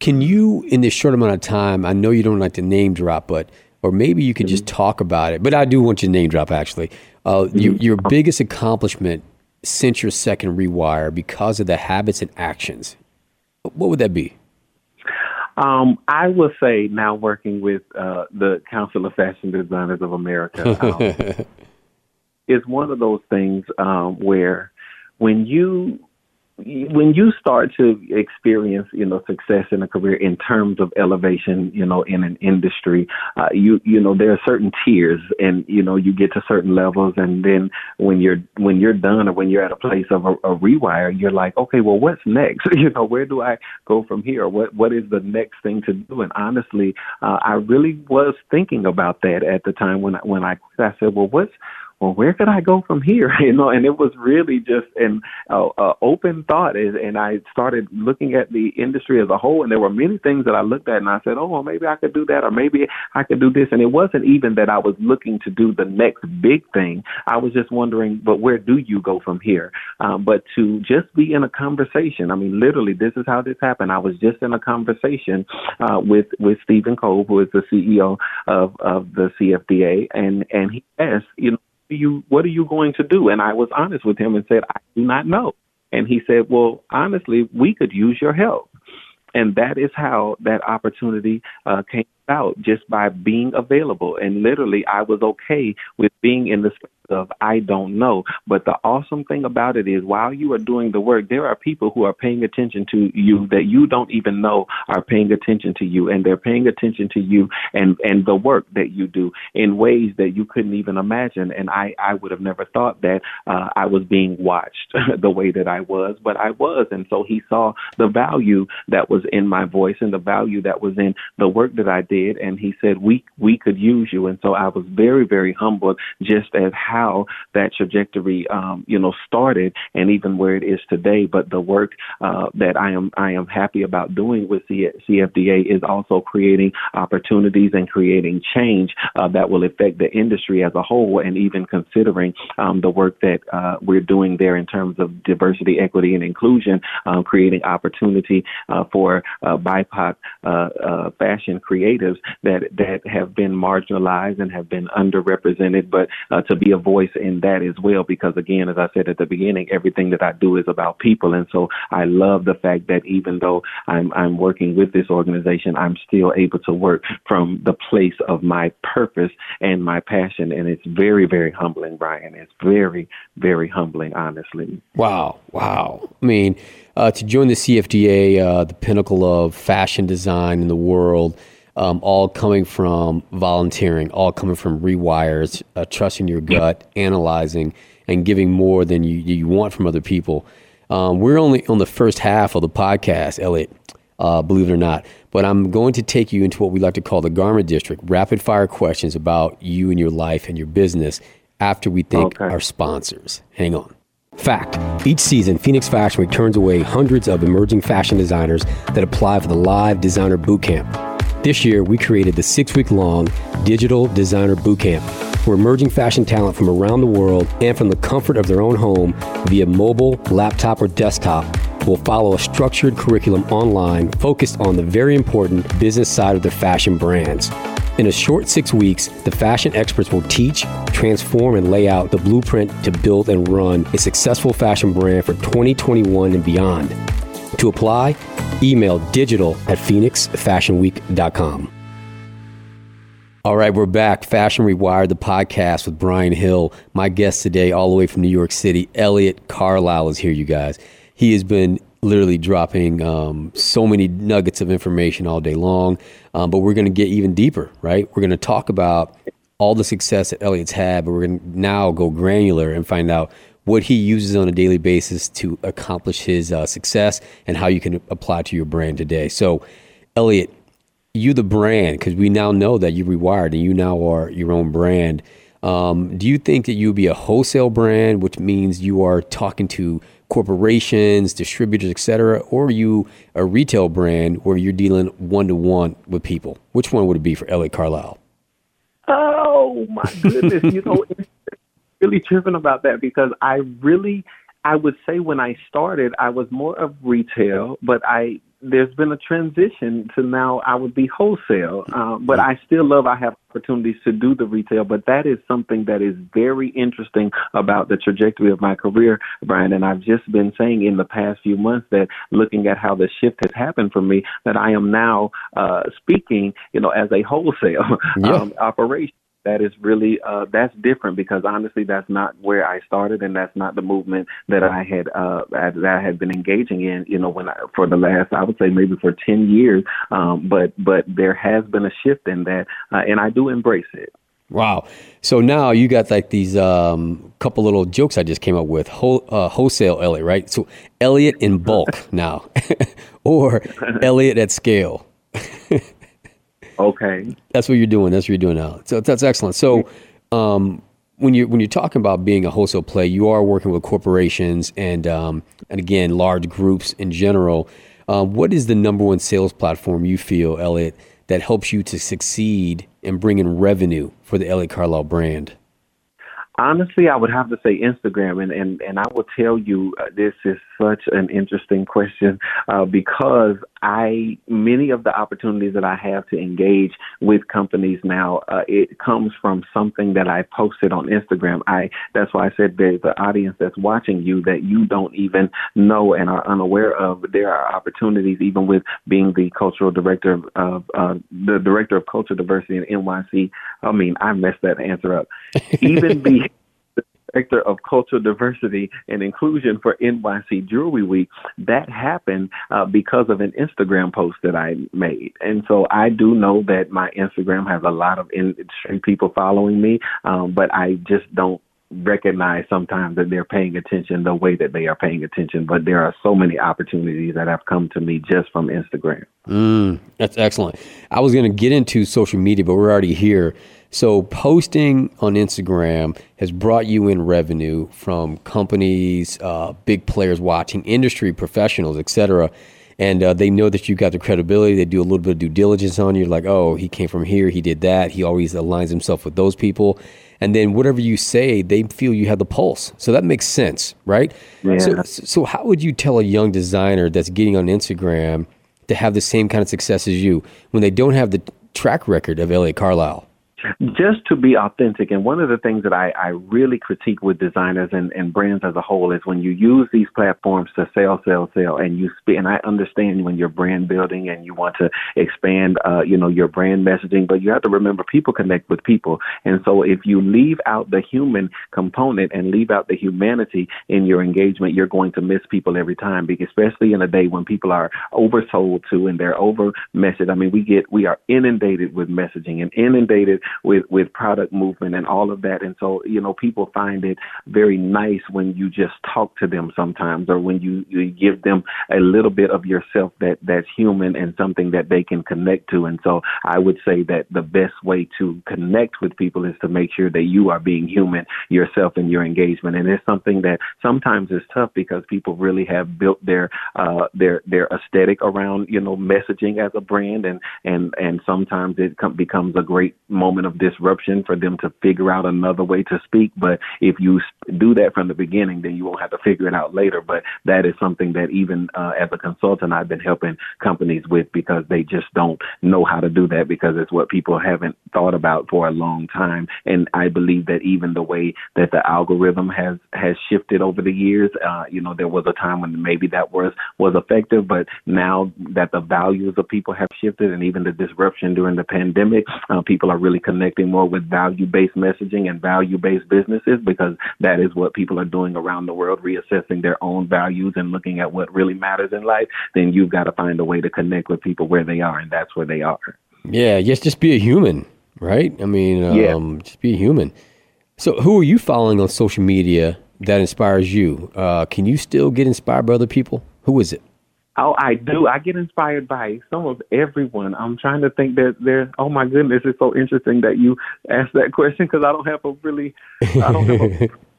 Can you, in this short amount of time, I know you don't like to name drop, but or maybe you could mm-hmm. just talk about it. But I do want you to name drop actually. Uh, mm-hmm. your, your biggest accomplishment since your second rewire because of the habits and actions. What would that be? Um, I would say now working with uh, the Council of Fashion Designers of America um, is one of those things um, where when you when you start to experience, you know, success in a career in terms of elevation, you know, in an industry, uh, you you know there are certain tiers, and you know you get to certain levels, and then when you're when you're done or when you're at a place of a, a rewire, you're like, okay, well, what's next? you know, where do I go from here? What what is the next thing to do? And honestly, uh, I really was thinking about that at the time when I, when I I said, well, what's well, where could I go from here? You know, and it was really just an uh, uh, open thought, and I started looking at the industry as a whole, and there were many things that I looked at, and I said, oh, well, maybe I could do that, or maybe I could do this, and it wasn't even that I was looking to do the next big thing. I was just wondering, but where do you go from here? Um, but to just be in a conversation, I mean, literally, this is how this happened. I was just in a conversation uh, with with Steven Kolb, who is the CEO of of the CFDA, and and he asked, you know you what are you going to do? And I was honest with him and said, I do not know. And he said, Well, honestly, we could use your help. And that is how that opportunity uh, came about, just by being available. And literally, I was okay with being in the space of, I don't know. But the awesome thing about it is while you are doing the work, there are people who are paying attention to you that you don't even know are paying attention to you and they're paying attention to you and, and the work that you do in ways that you couldn't even imagine. And I, I would have never thought that uh, I was being watched the way that I was, but I was. And so he saw the value that was in my voice and the value that was in the work that I did. And he said, we, we could use you. And so I was very, very humbled just as how that trajectory, um, you know, started and even where it is today. But the work uh, that I am, I am happy about doing with the CFDA is also creating opportunities and creating change uh, that will affect the industry as a whole and even considering um, the work that uh, we're doing there in terms of diversity, equity, and inclusion, um, creating opportunity uh, for uh, BIPOC uh, fashion creatives that that have been marginalized and have been underrepresented, but to be a voice in that as well. Because again, as I said at the beginning, everything that I do is about people, and so I love the fact that even though I'm I'm working with this organization, I'm still able to work from the place of my purpose and my passion, and it's very very humbling, Brian. It's very very humbling, honestly. Wow, wow. I mean, uh, to join the CFDA, uh, the pinnacle of fashion design in the world um, all coming from volunteering, all coming from rewires, uh, trusting your gut, analyzing, and giving more than you, you want from other people. Um, we're only on the first half of the podcast, Elliot, uh, believe it or not. But I'm going to take you into what we like to call the Garment District rapid fire questions about you and your life and your business after we thank okay. our sponsors. Hang on. Fact Each season, Phoenix Fashion Week turns away hundreds of emerging fashion designers that apply for the live designer bootcamp. This year, we created the six week long Digital Designer Bootcamp, where emerging fashion talent from around the world and from the comfort of their own home via mobile, laptop, or desktop will follow a structured curriculum online focused on the very important business side of their fashion brands. In a short six weeks, the fashion experts will teach, transform, and lay out the blueprint to build and run a successful fashion brand for 2021 and beyond. To apply, email digital at phoenixfashionweek.com. All right, we're back. Fashion Rewired, the podcast with Brian Hill. My guest today, all the way from New York City, Elliot Carlisle, is here, you guys. He has been literally dropping um, so many nuggets of information all day long, um, but we're going to get even deeper, right? We're going to talk about all the success that Elliot's had, but we're going to now go granular and find out what he uses on a daily basis to accomplish his uh, success and how you can apply to your brand today. So, Elliot, you the brand, because we now know that you rewired and you now are your own brand. Um, do you think that you would be a wholesale brand, which means you are talking to corporations, distributors, etc., or are you a retail brand where you're dealing one to one with people? Which one would it be for Elliot Carlisle? Oh my goodness! you know, really tripping about that because I really, I would say when I started, I was more of retail, but I there's been a transition to now I would be wholesale. Uh, but I still love I have opportunities to do the retail. But that is something that is very interesting about the trajectory of my career, Brian. And I've just been saying in the past few months that looking at how the shift has happened for me, that I am now uh, speaking, you know, as a wholesale yeah. um, operation that is really uh, that's different because honestly, that's not where I started, and that's not the movement that I had uh, that I had been engaging in. You know, when I, for the last I would say maybe for ten years, um, but but there has been a shift in that, uh, and I do embrace it. Wow. So now you got like these um, couple little jokes I just came up with. Whole, uh, wholesale Elliot, right? So Elliot in bulk now, or Elliot at scale. Okay. That's what you're doing. That's what you're doing now. So that's excellent. So, um, when you when you're talking about being a wholesale play, you are working with corporations and um, and again large groups in general. Um, what is the number one sales platform you feel, Elliot, that helps you to succeed and bring in revenue for the Elliot Carlisle brand? Honestly, I would have to say Instagram, and and and I will tell you uh, this is such an interesting question uh, because I many of the opportunities that I have to engage with companies now, uh, it comes from something that I posted on Instagram. I that's why I said the the audience that's watching you that you don't even know and are unaware of. There are opportunities even with being the cultural director of, of uh, the director of culture diversity in NYC. I mean, I messed that answer up. Even the director of cultural diversity and inclusion for NYC Jewelry Week, that happened uh, because of an Instagram post that I made. And so I do know that my Instagram has a lot of industry people following me, um, but I just don't recognize sometimes that they're paying attention the way that they are paying attention. But there are so many opportunities that have come to me just from Instagram. Mm, that's excellent. I was going to get into social media, but we're already here. So posting on Instagram has brought you in revenue from companies, uh, big players watching, industry professionals, etc. And uh, they know that you got the credibility. They do a little bit of due diligence on you, like, oh, he came from here, he did that. He always aligns himself with those people. And then whatever you say, they feel you have the pulse. So that makes sense, right? Yeah. So, so how would you tell a young designer that's getting on Instagram to have the same kind of success as you when they don't have the track record of Elliot Carlisle? Just to be authentic. And one of the things that I, I really critique with designers and, and brands as a whole is when you use these platforms to sell, sell, sell, and you. And I understand when you're brand building and you want to expand, uh, you know, your brand messaging, but you have to remember people connect with people. And so if you leave out the human component and leave out the humanity in your engagement, you're going to miss people every time. Especially in a day when people are oversold to and they're over messaged. I mean, we get we are inundated with messaging and inundated with with product movement and all of that. And so, you know, people find it very nice when you just talk to them sometimes, or when you, you give them a little bit of yourself that that's human and something that they can connect to. And so, I would say that the best way to connect with people is to make sure that you are being human yourself in your engagement. And it's something that sometimes is tough because people really have built their uh, their their aesthetic around you know messaging as a brand, and and and sometimes it com- becomes a great moment moment of disruption for them to figure out another way to speak. But if you do that from the beginning, then you won't have to figure it out later. But that is something that even uh, as a consultant, I've been helping companies with because they just don't know how to do that because it's what people haven't thought about for a long time. And I believe that even the way that the algorithm has has shifted over the years, uh, you know, there was a time when maybe that was was effective, but now that the values of people have shifted, and even the disruption during the pandemic, uh, people are really connecting more with value based messaging and value based businesses because that is what people are doing around the world, reassessing their own values and looking at what really matters in life, then you've got to find a way to connect with people where they are, and that's where they are. Yeah, just just be a human, right? I mean, um, yeah. just be a human. So, who are you following on social media that inspires you? Uh, can you still get inspired by other people? Who is it? Oh, I do. I get inspired by some of everyone. I'm trying to think that there. Oh my goodness, it's so interesting that you asked that question because I don't have a really, I don't have a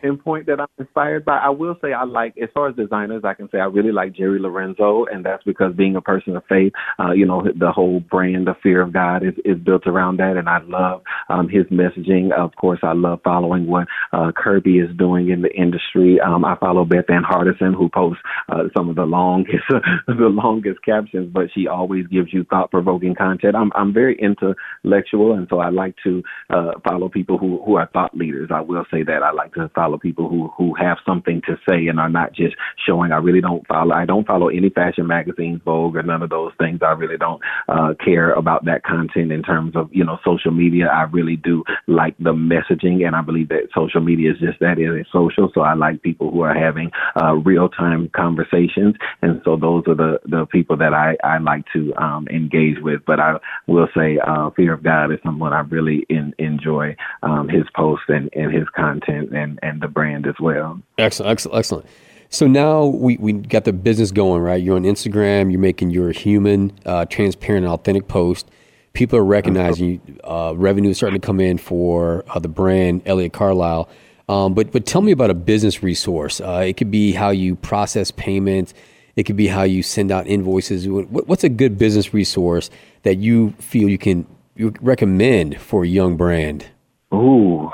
pinpoint that I'm inspired by. I will say I like, as far as designers, I can say I really like Jerry Lorenzo, and that's because being a person of faith, uh, you know, the whole brand of fear of God is, is built around that, and I love um, his messaging. Of course, I love following what uh, Kerby is doing in the industry. Um, I follow Bethann Hardison, who posts uh, some of the longest, the longest captions, but she always gives you thought-provoking content. I'm I'm very intellectual, and so I like to uh, follow people who who are thought leaders. I will say that I like to follow people who who have something to say and are not just showing. I really don't follow. I don't follow any fashion magazines, Vogue, or none of those things. I really don't uh, care about that content in terms of you know social media. I really do like the messaging, and I believe that social media is just that. It is social, so I like people who are having uh, real time conversations, and so those are the the people that I I like to um, engage with. But I will say, uh, Fear of God is someone I really in, enjoy um, his posts and, and his content and and and the brand as well. Excellent, excellent, excellent. So now we, we got the business going, right? You're on Instagram, you're making your human, uh, transparent, and authentic post. People are recognizing you. Uh, revenue is starting to come in for uh, the brand Elliot Carlisle. Um, but but tell me about a business resource. Uh, it could be how you process payments. It could be how you send out invoices. what's a good business resource that you feel you can you recommend for a young brand? Ooh,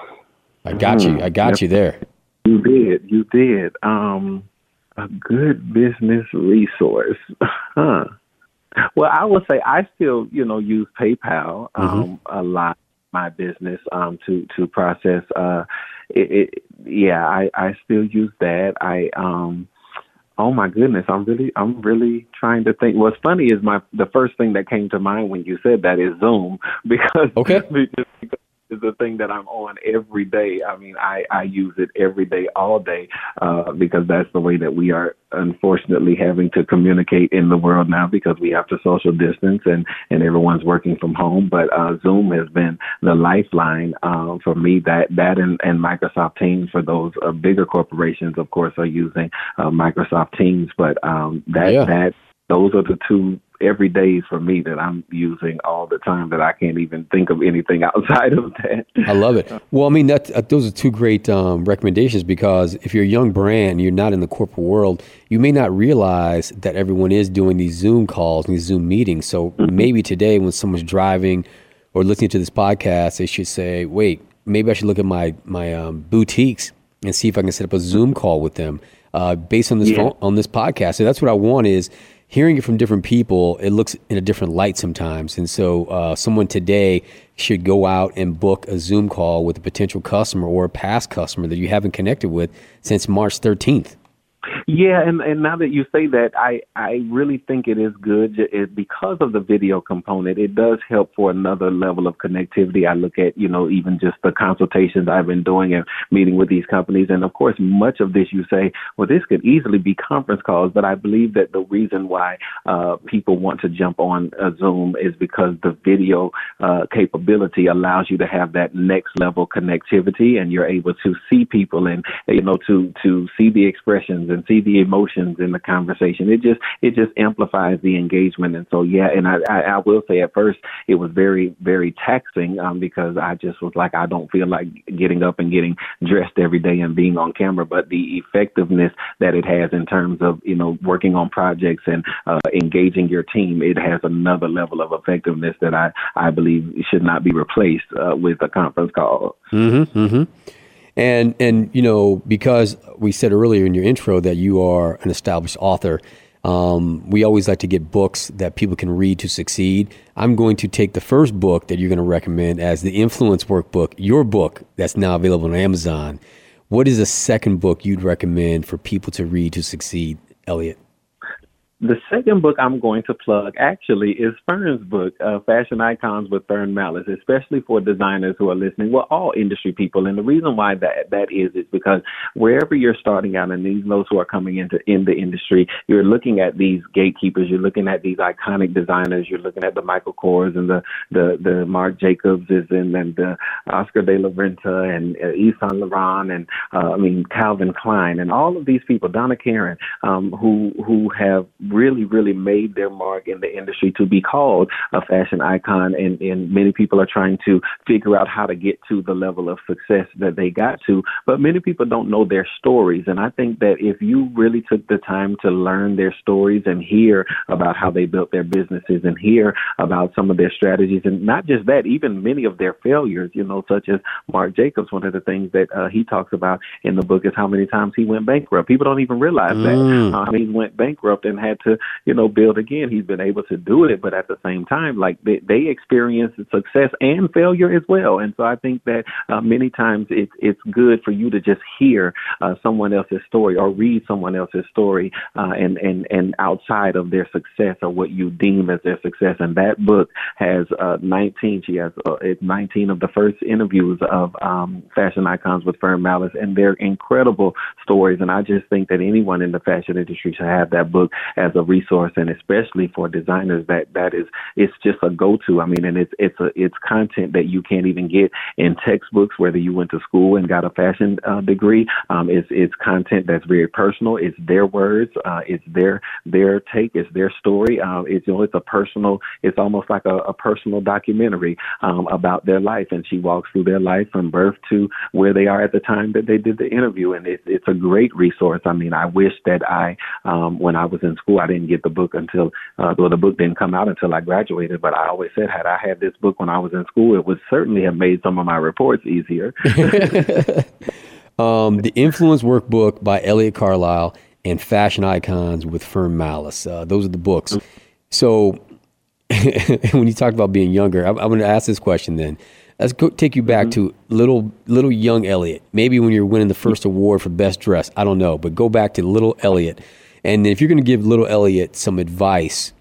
I got mm, you. I got yep. you there. You did. You did. Um, a good business resource, huh? Well, I would say I still, you know, use PayPal um, mm-hmm. a lot. My business um, to to process. Uh, it, it, yeah, I I still use that. I um, Oh my goodness, I'm really I'm really trying to think. What's funny is my the first thing that came to mind when you said that is Zoom because okay. is the thing that I'm on every day. I mean, I I use it every day, all day, uh, because that's the way that we are unfortunately having to communicate in the world now because we have to social distance and and everyone's working from home. But uh, Zoom has been the lifeline uh, for me. That that and, and Microsoft Teams for those uh, bigger corporations, of course, are using uh, Microsoft Teams. But um, that yeah. that those are the two every day for me that I'm using all the time that I can't even think of anything outside of that. I love it. Well, I mean, that, uh, those are two great um, recommendations because if you're a young brand, you're not in the corporate world, you may not realize that everyone is doing these Zoom calls and these Zoom meetings. So mm-hmm. maybe today when someone's driving or listening to this podcast, they should say, wait, maybe I should look at my, my um, boutiques and see if I can set up a Zoom call with them. Uh, based on this yeah. phone, on this podcast, so that's what I want is hearing it from different people, it looks in a different light sometimes. And so, uh, someone today should go out and book a Zoom call with a potential customer or a past customer that you haven't connected with since March 13th. Yeah, and and now that you say that, I I really think it is good it, because of the video component. It does help for another level of connectivity. I look at you know even just the consultations I've been doing and meeting with these companies, and of course much of this you say, well, this could easily be conference calls, but I believe that the reason why uh, people want to jump on a Zoom is because the video uh, capability allows you to have that next level connectivity, and you're able to see people and you know to to see the expressions and see the emotions in the conversation. It just it just amplifies the engagement. And so yeah, and I I, I will say at first it was very very taxing um, because I just was like I don't feel like getting up and getting dressed every day and being on camera. But the effectiveness that it has in terms of you know working on projects and uh, engaging your team, it has another level of effectiveness that I I believe should not be replaced uh, with a conference call. Mm-hmm, mm-hmm. And and you know because we said earlier in your intro that you are an established author. Um, we always like to get books that people can read to succeed. I'm going to take the first book that you're going to recommend as the Influence Workbook, your book that's now available on Amazon. What is the second book you'd recommend for people to read to succeed, Elliot? The second book I'm going to plug actually is Fern's book, uh, Fashion Icons with Fern Mallis, especially for designers who are listening. Well, all industry people. And the reason why that, that is, is because wherever you're starting out and these those who are coming into in the industry, you're looking at these gatekeepers, you're looking at these iconic designers, you're looking at the Michael Kors and the, the, the Marc Jacobs and, and the Oscar de la Renta and uh, Yves Saint Laurent and, uh, I mean, Calvin Klein and all of these people, Donna Karan, um, who, who have really, really made their mark in the industry to be called a fashion icon. And, and many people are trying to figure out how to get to the level of success that they got to. But many people don't know their stories. And I think that if you really took the time to learn their stories and hear about how they built their businesses and hear about some of their strategies, and not just that, even many of their failures, you know, such as Marc Jacobs, one of the things that uh, he talks about in the book is how many times he went bankrupt. People don't even realize mm. that. Uh, he went bankrupt and had to, you know, build again. He's been able to do it, but at the same time, like they, they experience success and failure as well. And so I think that uh, many times it's it's good for you to just hear uh, someone else's story or read someone else's story, uh, and and and outside of their success or what you deem as their success. And that book has uh, 19. She has uh, it's 19 of the first interviews of um, fashion icons with Fern Mallis, and they're incredible stories. And I just think that anyone in the fashion industry should have that book as a resource, and especially for designers, that that is it's just a go-to. I mean, and it's it's a it's content that you can't even get in textbooks, whether you went to school and got a fashion uh, degree. Um, it's it's content that's very personal. It's their words. Uh, it's their their take. It's their story. Uh, it's you know it's a personal. It's almost like a, a personal documentary um, about their life, and she walks through their life from birth to where they are at the time that they did the interview, and it's it's a great resource. I mean, I wish that I um, when I was in school I didn't get the book until uh, well the book didn't come out until I graduated. But I always said had I had this book when I was in school, it would certainly have made some of my reports easier. um, the Influence Workbook by Elliot Carlisle and Fashion Icons with Fern Mallis. Uh, those are the books. So when you talked about being younger, I, I'm going to ask this question then. Let's go, take you back mm-hmm. to little little young Elliot. Maybe when you're winning the first award for best dress. I don't know, but go back to little Elliot. And if you're going to give little Elliot some advice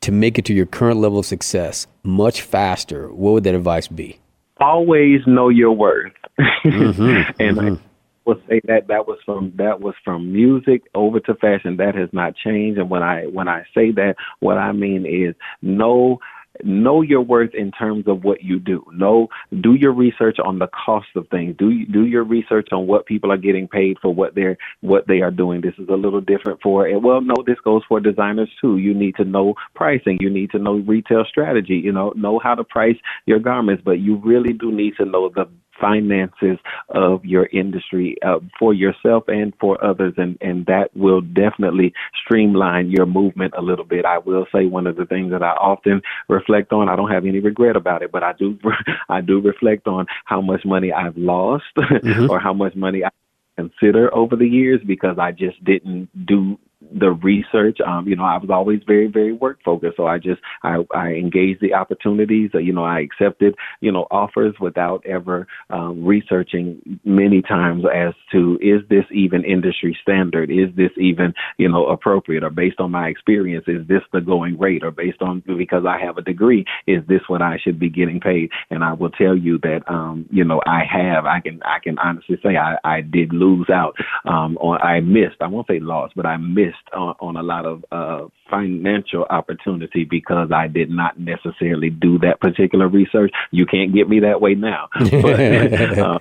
to make it to your current level of success much faster, what would that advice be? always know your worth. Mm-hmm, and mm-hmm. I will say that that was from that was from music over to fashion. That has not changed. And when I when I say that, what I mean is know know your worth in terms of what you do. Know do your research on the cost of things. Do do your research on what people are getting paid for what they're what they are doing. This is a little different for well, no, this goes for designers too. You need to know pricing. You need to know retail strategy. You know, know how to price your garments, but you really do need to know the finances of your industry uh, for yourself and for others, and and that will definitely streamline your movement a little bit. I will say one of the things that I often reflect on. I don't have any regret about it, but I do I do reflect on how much money I've lost mm-hmm. or how much money I consider over the years because I just didn't do the research. Um, you know, I was always very, very work focused. So I just, I, I engaged the opportunities. You know, I accepted, you know, offers without ever um, researching many times as to is this even industry standard? Is this even, you know, appropriate? Or based on my experience, is this the going rate? Or based on because I have a degree, is this what I should be getting paid? And I will tell you that, um, you know, I have. I can, I can honestly say I, I did lose out. Um, on I missed. I won't say lost, but I missed on, on a lot of uh, financial opportunity because I did not necessarily do that particular research. You can't get me that way now. but, uh,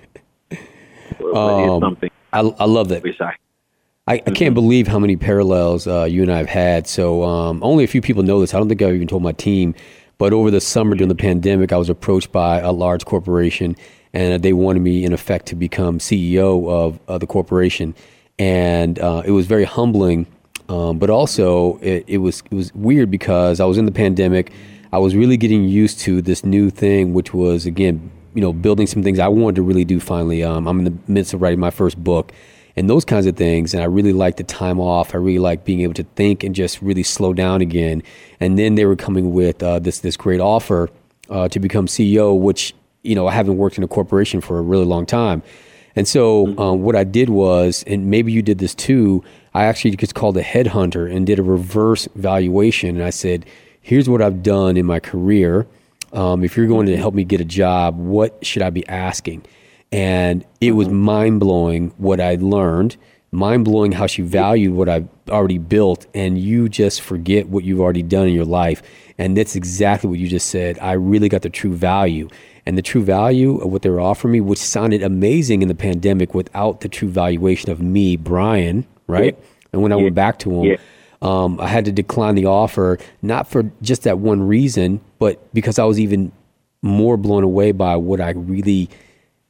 um, something I, I love that. I, I, I, can't mm-hmm. believe how many parallels uh, you and I have had. So um, only a few people know this. I don't think I've even told my team. But over the summer during the pandemic, I was approached by a large corporation, and they wanted me, in effect, to become CEO of uh, the corporation. And uh, it was very humbling um, but also, it, it, was it was weird because I was in the pandemic. I was really getting used to this new thing, which was again, you know, building some things I wanted to really do. Finally, um, I'm in the midst of writing my first book, and those kinds of things. And I really like the time off. I really like being able to think and just really slow down again. And then they were coming with uh, this this great offer uh, to become CEO, which you know I haven't worked in a corporation for a really long time. And so um, what I did was, and maybe you did this too, I actually just called a headhunter and did a reverse valuation. And I said, here's what I've done in my career. Um, if you're going to help me get a job, what should I be asking? And it was mm-hmm. mind blowing what I learned, mind blowing how she valued what I've already built. And you just forget what you've already done in your life. And that's exactly what you just said. I really got the true value and the true value of what they were offering me, which sounded amazing in the pandemic without the true valuation of me, Brian, right? Yeah. And when I went back to him, yeah. um, I had to decline the offer, not for just that one reason, but because I was even more blown away by what I really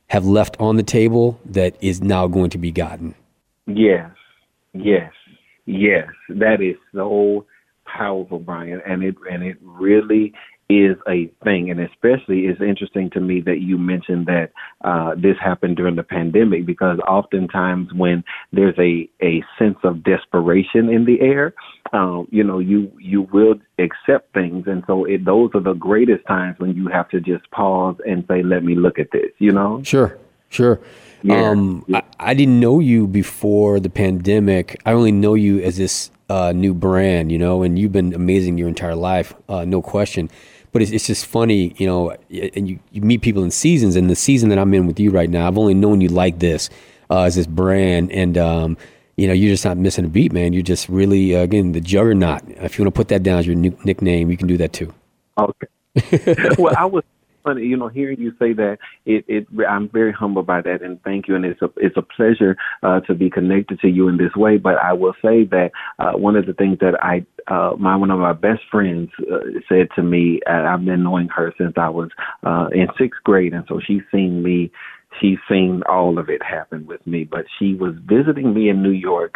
have left on the table that is now going to be gotten. Yes, yes, yes. That is so powerful, Brian, and it and it really is a thing. And especially it's interesting to me that you mentioned that uh, this happened during the pandemic because oftentimes when there's a, a sense of desperation in the air, um, you know, you, you will accept things. And so it, those are the greatest times when you have to just pause and say, let me look at this, you know? Sure, sure. Yeah. Um, I, I didn't know you before the pandemic. I only know you as this uh, new brand, you know, and you've been amazing your entire life, uh, no question but it's, it's just funny, you know, and you, you meet people in seasons, and the season that I'm in with you right now, I've only known you like this uh, as this brand, and um, you know, you're just not missing a beat, man. You're just really, uh, again, the juggernaut. If you want to put that down as your new nickname, you can do that too. Okay. well, I was funny, you know, hearing you say that, it, it, I'm very humbled by that, and thank you. And it's a, it's a pleasure uh, to be connected to you in this way. But I will say that uh, one of the things that I, uh, my one of my best friends uh, said to me, and I've been knowing her since I was uh, in sixth grade, and so she's seen me she's seen all of it happen with me. But she was visiting me in New York.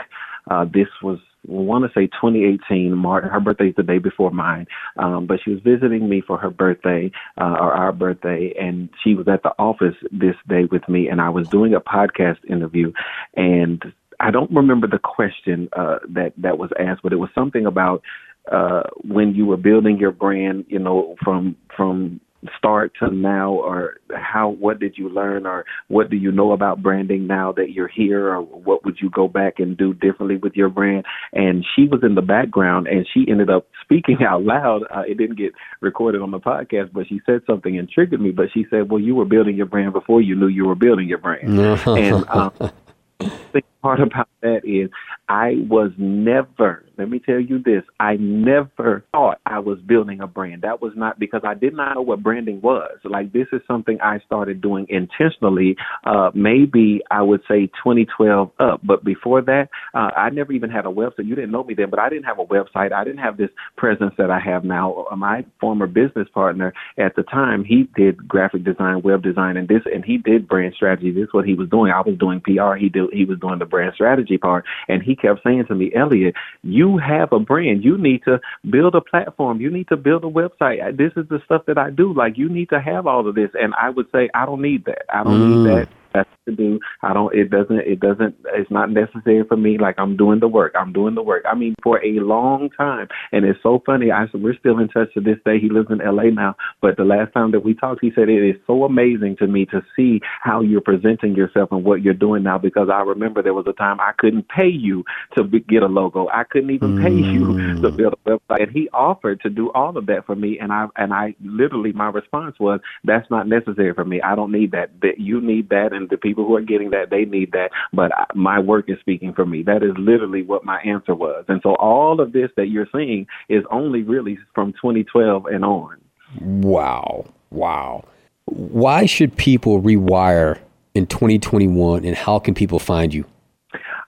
Uh, this was want to say 2018. Martin, her birthday's the day before mine, um, but she was visiting me for her birthday uh, or our birthday, and she was at the office this day with me, and I was doing a podcast interview, and I don't remember the question uh, that that was asked, but it was something about uh, when you were building your brand, you know, from from start to now or how what did you learn or what do you know about branding now that you're here or what would you go back and do differently with your brand? And she was in the background and she ended up speaking out loud. Uh, it didn't get recorded on the podcast but she said something and triggered me. But she said well you were building your brand before you knew you were building your brand. And um, part about that is I was never let me tell you this. I never thought I was building a brand. That was not because I did not know what branding was. Like this is something I started doing intentionally, uh, maybe I would say 2012 up. But before that, uh, I never even had a website. You didn't know me then, but I didn't have a website. I didn't have this presence that I have now. Uh, my former business partner at the time, he did graphic design, web design, and this, and he did brand strategy. This is what he was doing. I was doing PR. He did, he was doing the brand strategy part. And he kept saying to me, Elliot, you have a brand. You need to build a platform. You need to build a website. This is the stuff that I do. Like you need to have all of this. And I would say I don't need that. I don't mm. need that that's to do. I don't. It doesn't. It doesn't. It's not necessary for me. Like I'm doing the work. I'm doing the work. I mean, for a long time, and it's so funny. I we're still in touch to this day. He lives in L.A. now, but the last time that we talked, he said it is so amazing to me to see how you're presenting yourself and what you're doing now. Because I remember there was a time I couldn't pay you to be, get a logo. I couldn't even mm. pay you to build a website, and he offered to do all of that for me. And I and I literally my response was, "That's not necessary for me. I don't need that. That you need that." And and the people who are getting that they need that but my work is speaking for me. That is literally what my answer was. And so all of this that you're seeing is only really from 2012 and on. Wow. Wow. Why should people rewire in 2021 and how can people find you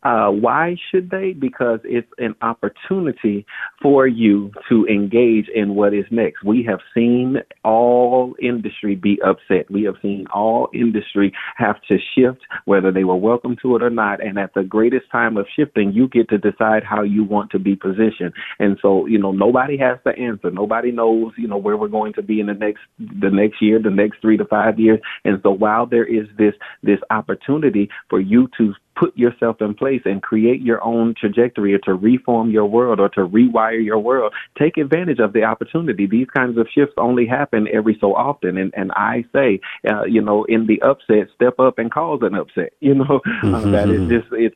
uh, why should they? Because it's an opportunity for you to engage in what is next. We have seen all industry be upset. We have seen all industry have to shift, whether they were welcome to it or not. And at the greatest time of shifting, you get to decide how you want to be positioned. And so, you know, nobody has the answer. Nobody knows, you know, where we're going to be in the next the next year, the next three to five years. And so, while there is this this opportunity for you to put yourself in place and create your own trajectory or to reform your world or to rewire your world, take advantage of the opportunity. These kinds of shifts only happen every so often. And, and I say, uh, you know, in the upset, step up and cause an upset. You know, mm-hmm. uh, that is just, it's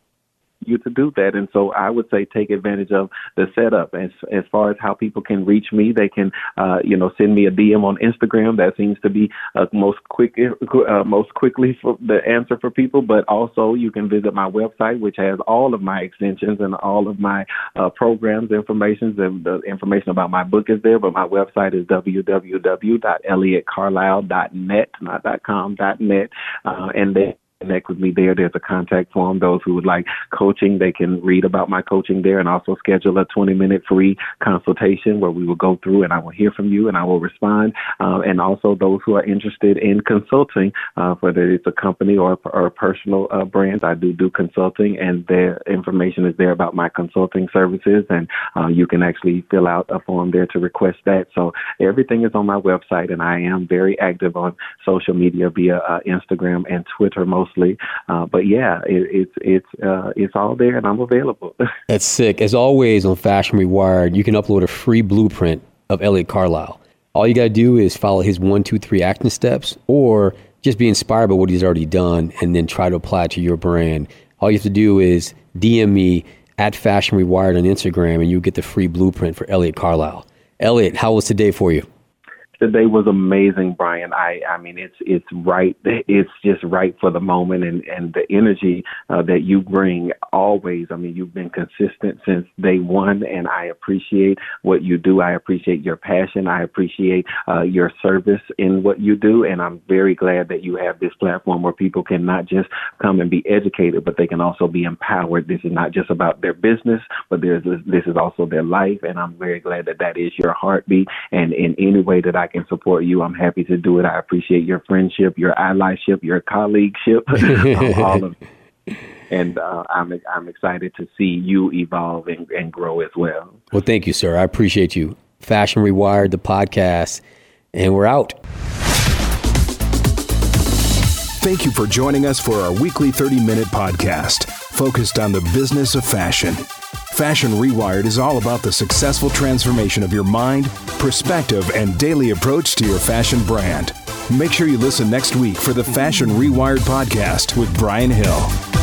you to do that. And so I would say take advantage of the setup. As as far as how people can reach me, they can uh, you know send me a DM on Instagram. That seems to be uh, most quick uh, most quickly for the answer for people. But also you can visit my website, which has all of my extensions and all of my uh, programs, information. And the information about my book is there. But my website is www.elliottcarlisle.net, not .com, .net, uh, and then connect with me there. There's a contact form. Those who would like coaching, they can read about my coaching there and also schedule a 20 minute free consultation where we will go through and I will hear from you and I will respond. Uh, and also those who are interested in consulting, uh, whether it's a company or, or a personal uh, brands, I do do consulting and the information is there about my consulting services and uh, you can actually fill out a form there to request that. So everything is on my website and I am very active on social media via uh, Instagram and Twitter most mostly. Uh, but yeah, it, it's it's uh, it's all there, and I'm available. That's sick. As always on Fashion Rewired, you can upload a free blueprint of Elliot Carlisle. All you got to do is follow his one, two, three action steps, or just be inspired by what he's already done, and then try to apply to your brand. All you have to do is DM me at Fashion Rewired on Instagram, and you get the free blueprint for Elliot Carlisle. Elliot, how was today for you? Today was amazing, Brian. I I mean it's it's right it's just right for the moment and and the energy uh, that you bring always. I mean you've been consistent since day one, and I appreciate what you do. I appreciate your passion. I appreciate uh, your service in what you do, and I'm very glad that you have this platform where people can not just come and be educated, but they can also be empowered. This is not just about their business, but there's this is also their life, and I'm very glad that that is your heartbeat. And in any way that I I can support you, I'm happy to do it. I appreciate your friendship, your allyship, your colleagueship, all of it. And uh, I'm I'm excited to see you evolve and, and grow as well. Well, thank you, sir. I appreciate you. Fashion Rewired, the podcast, and we're out. Thank you for joining us for our weekly 30 minute podcast focused on the business of fashion. Fashion Rewired is all about the successful transformation of your mind, perspective, and daily approach to your fashion brand. Make sure you listen next week for the Fashion Rewired podcast with Brian Hill.